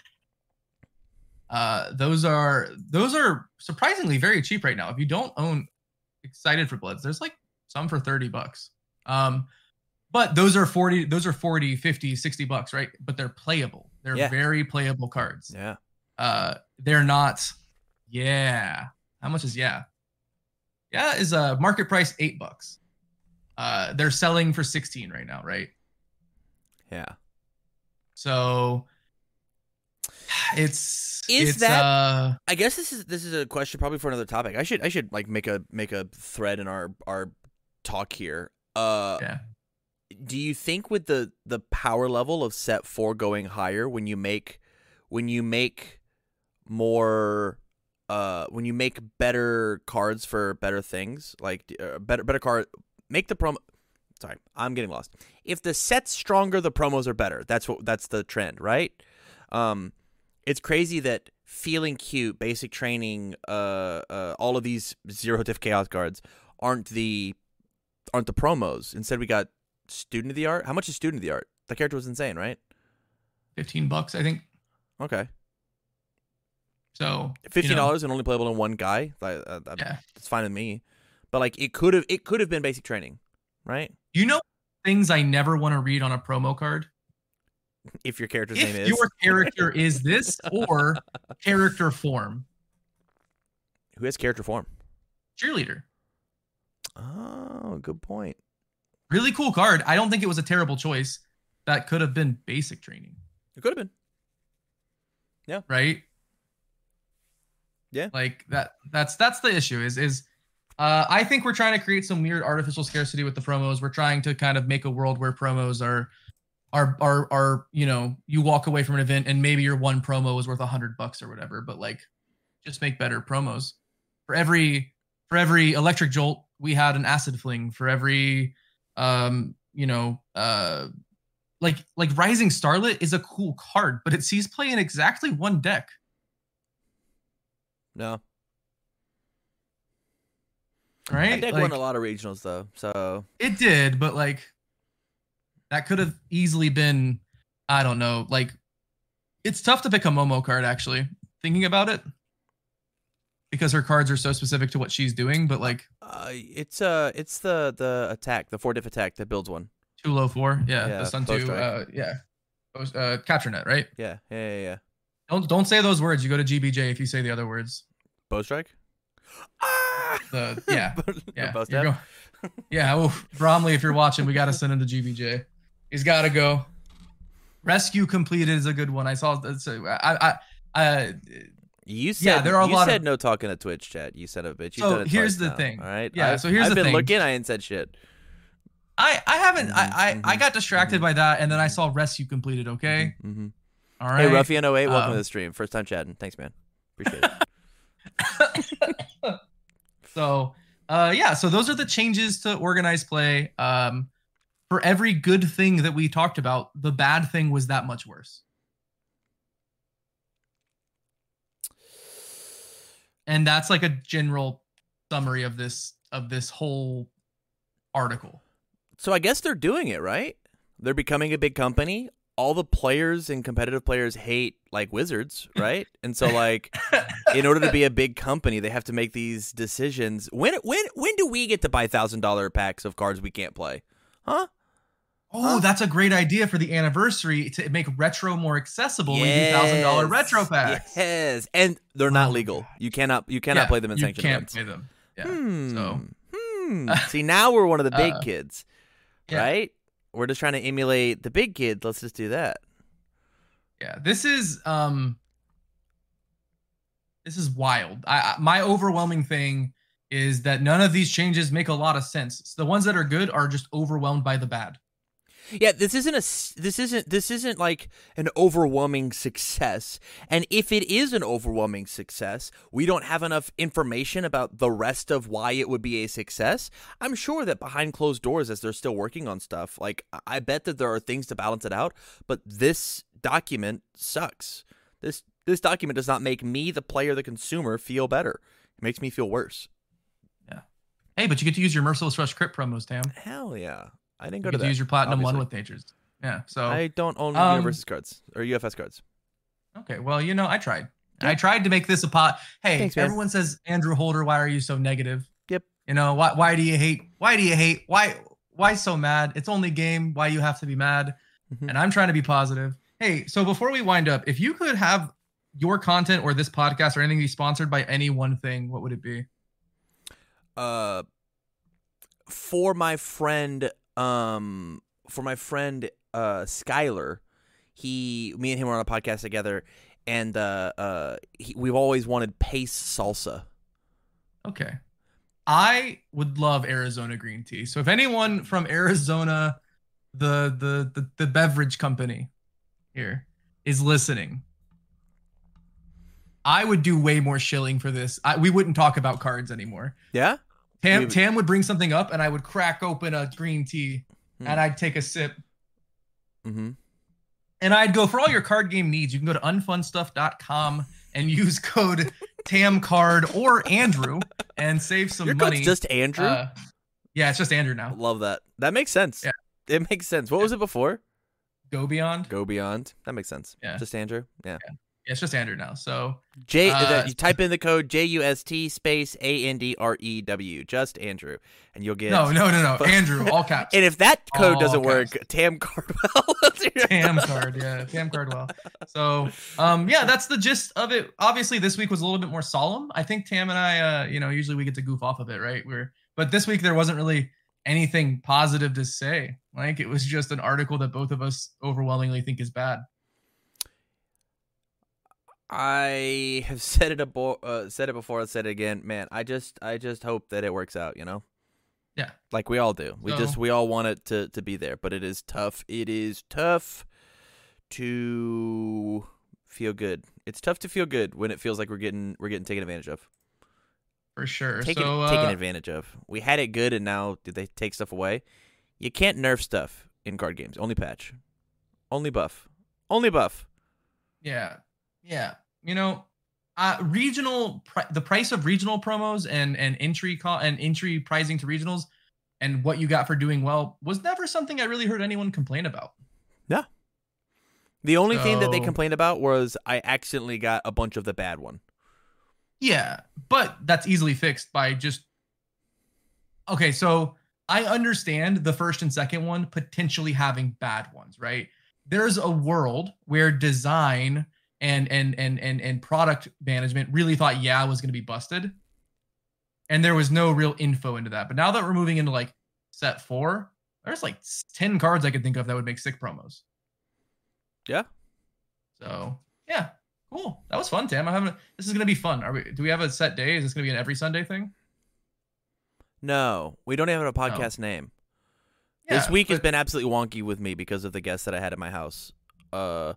uh, those are those are surprisingly very cheap right now. If you don't own Excited for Bloods, there's like some for 30 bucks. Um, but those are 40, those are 40, 50, 60 bucks, right? But they're playable. They're Yeah. very playable cards. Yeah. Uh, they're not, yeah. How much is yeah? Yeah is a market price eight bucks. Uh, they're selling for 16 right now, right? Yeah. So it's Is it's, that- uh I guess this is this is a question probably for another topic. I should I should like make a make a thread in our our talk here. Uh yeah do you think with the the power level of set 4 going higher when you make when you make more uh when you make better cards for better things like uh, better better card make the promo sorry i'm getting lost. If the set's stronger the promos are better. That's what that's the trend right? Um it's crazy that feeling cute basic training uh uh all of these zero diff chaos cards aren't the aren't the promos. Instead we got student of the art. How much is student of the art? The character was insane right? 15 bucks I think. okay So fifteen you know, dollars and only playable in one guy. Like, uh, uh, Yeah. that's fine with me. But like, it could have it could have been basic training, right? You know things I never want to read on a promo card. If your character's if name is your character is this or character form who has character form. cheerleader. Oh, good point. Really cool card. I don't think it was a terrible choice. That could have been basic training, It could have been. Yeah. Right? Yeah. Like that. That's that's the issue. Is is uh, I think we're trying to create some weird artificial scarcity with the promos. We're trying to kind of make a world where promos are are are are you know you walk away from an event and maybe your one promo is worth a hundred bucks or whatever, but like just make better promos. For every for every electric jolt, we had an acid fling. For every um you know uh like like rising starlet is a cool card, but it sees play in exactly one deck. No, Right? deck Like- won a lot of regionals though. So It did, but like that could have easily been, I don't know, like it's tough to pick a Momo card actually, thinking about it. Because her cards are so specific to what she's doing, but like uh, it's uh it's the the attack, the four diff attack that builds one. two low four. Yeah, Yeah, the Sun two, uh yeah. Uh capture net, right? Yeah, yeah, yeah. yeah. Don't don't say those words. You go to GBJ if you say the other words. Bow strike. Ah! The yeah. The Yeah. bow you're stab? go- yeah. Oh, Bromley, if you're watching, we got to send him to GBJ. He's got to go. Rescue completed is a good one. I saw. A, I, I, I, You said Yeah, there are a you lot said of- no talking to Twitch chat. You said a bitch. You've So here's the now, thing. All right. Yeah, I've, so here's I've the been looking. I ain't said shit. I I haven't I I, Mhm, I got distracted mhm, by that and then I saw rescue completed. Okay, hmm all right. Hey, Ruffian 08, welcome Um, to the stream. First time chatting. Thanks, man. Appreciate it. So, uh, yeah, so those are the changes to organized play. Um, for every good thing that we talked about, the bad thing was that much worse. And that's like a general summary of this of this whole article. so I guess they're doing it right. They're becoming a big company. All the players and competitive players hate like wizards, right? and so like in order to be a big company, they have to make these decisions. When when when do we get to buy thousand dollar packs of cards we can't play? Huh? Oh, Huh? that's a great idea for the anniversary to make retro more accessible. Do thousand dollar retro packs. Yes, and they're not Oh, legal. God. You cannot you cannot Yeah, play them in sanctioned you can't events. play them. Yeah. Hmm. So hmm. See, now we're one of the big Uh, kids, yeah. right? We're just trying to emulate the big kids. Let's just do that. Yeah, this is um this is wild. I, I my overwhelming thing is that none of these changes make a lot of sense. the ones that are good are just overwhelmed by the bad. Yeah, this isn't a this isn't this isn't like an overwhelming success. And if it is an overwhelming success, we don't have enough information about the rest of why it would be a success. I'm sure that behind closed doors as they're still working on stuff, like I- bet that there are things to balance it out, but this document sucks. This this document does not make me the player the consumer feel better. It makes me feel worse. Yeah. Hey, but you get to use your Merciless Rush crit promos, Tam. Hell yeah. I didn't go get to that. use your Platinum obviously. One with natures. Yeah. So I don't own Um, Universus cards or UFS cards. okay, well, you know, I tried. Yeah. I tried to make this a pot. Hey, Thanks, man. everyone says Andrew Holder, why are you so negative? Yep. You know, why why do you hate? Why do you hate? Why why so mad? It's only game. Why you have to be mad? Mhm. And I'm trying to be positive. Hey, so before we wind up, if you could have your content or this podcast or anything be sponsored by any one thing, what would it be? uh for my friend um for my friend uh Skylar, he me and him were on a podcast together and uh uh he, we've always wanted pace salsa. Okay. I would love Arizona green tea. So if anyone from Arizona, the the the, the beverage company here is listening, I would do way more shilling for this. I, we wouldn't talk about cards anymore. Yeah? Tam We- Tam would bring something up and I would crack open a green tea Hmm. and I'd take a sip Mm-hmm. and I'd go for all your card game needs. You can go to unfunstuff.com and use code TAMCARD or Andrew and save some Your money. code's just Andrew? Uh, yeah, it's just Andrew now. Love that. That makes sense. Yeah. It makes sense. What was it before? Go beyond. Go beyond. That makes sense. Yeah. Just Andrew. Yeah. Yeah, it's just Andrew now. So J Uh, that you type in the code J U S T space A N D R E W. Just Andrew. And you'll get no, no, no, no. Andrew, all caps. And if that code All doesn't work. Tam Cardwell. Tam card, yeah, Tam Cardwell. So, um, yeah, that's the gist of it. Obviously, this week was a little bit more solemn. I think Tam and I, uh, you know, usually we get to goof off of it, right? We're, but this week there wasn't really anything positive to say. Like it was just an article that both of us overwhelmingly think is bad. I have said it abo- uh, said it before. I'll said it again. Man, I just I just hope that it works out. You know. Yeah. Like we all do. We just we all want it to to be there, but it is tough. It is tough to feel good. It's tough to feel good when it feels like we're getting we're getting taken advantage of. For sure. Taken so, taken uh, advantage of. We had it good, and now did they take stuff away? You can't nerf stuff in card games. Only patch. Only buff. Only buff. Yeah, yeah. You know, uh, regional pri- the price of regional promos and and entry co- and entry pricing to regionals, and what you got for doing well was never something I really heard anyone complain about. Yeah. The only thing that they complained about was I accidentally got a bunch of the bad one. Yeah, but that's easily fixed by just. Okay, so I understand the first and second one potentially having bad ones, right? There's a world where design and and and and and product management really thought yeah was going to be busted, and there was no real info into that. But now that we're moving into like set four, there's like ten cards I could think of that would make sick promos. Yeah. So yeah, Cool. That was fun, Tam. I haven't. This is gonna be fun. Are we? Do we have a set day? Is this gonna be an every Sunday thing? No, we don't even have a podcast name. this Yeah, week has been absolutely wonky with me because of the guests that I had at my house. Uh,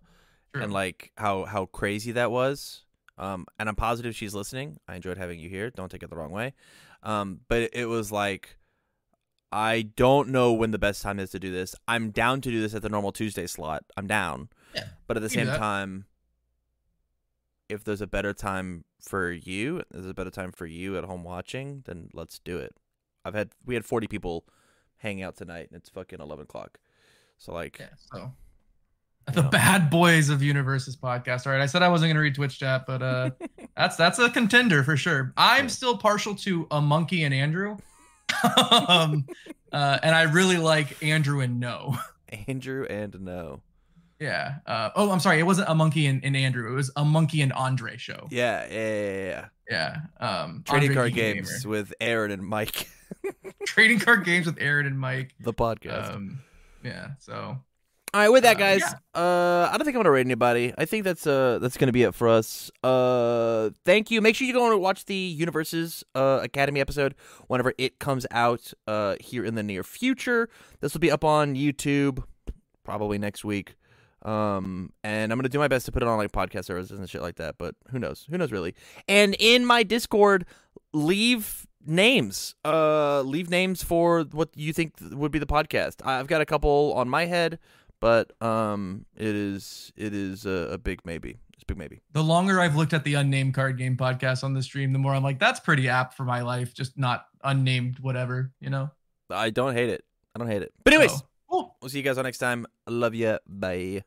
True. and like how how crazy that was. Um, and I'm positive she's listening. I enjoyed having you here. Don't take it the wrong way. Um, but it, was like I don't know when the best time is to do this. I'm down to do this at the normal Tuesday slot. I'm down. Yeah, But at the same time, if there's a better time for you, there's a better time for you at home watching, then let's do it. I've had we had 40 people hanging out tonight, and it's fucking 11 o'clock. So like, Yeah. So. The know. bad boys of Universus podcast. All right, I said I wasn't gonna read Twitch chat, but uh, that's that's a contender for sure. I'm still partial to a monkey and Andrew, um, uh, and I really like Andrew and No. Andrew and no. Yeah. Uh, oh, I'm sorry. It wasn't a monkey and, and Andrew. It was a monkey and Andre show. Yeah, yeah, yeah, yeah. Yeah. Um, Trading Andre card Geeky games Gamer. with Aaron and Mike, Trading card games with Aaron and Mike. the podcast. Um, yeah. So All right, with that, uh, guys. yeah. Uh, I don't think I'm gonna rate anybody. I think that's uh that's gonna be it for us. Uh, thank you. Make sure you go and watch the Universus uh Academy episode whenever it comes out. Uh, here in the near future, this will be up on YouTube probably next week. Um, and I'm gonna do my best to put it on like podcast services and shit like that. But who knows? Who knows really? And in my Discord, leave names. Uh, leave names for what you think would be the podcast. I've got a couple on my head, but um, it is it is a, a big maybe. It's a big maybe. the longer I've looked at the unnamed card game podcast on the stream, the more I'm like, that's pretty apt for my life. Just not unnamed, whatever, you know? I don't hate it. I don't hate it. But anyways, So, cool. we'll see you guys on next time. I love you. Bye.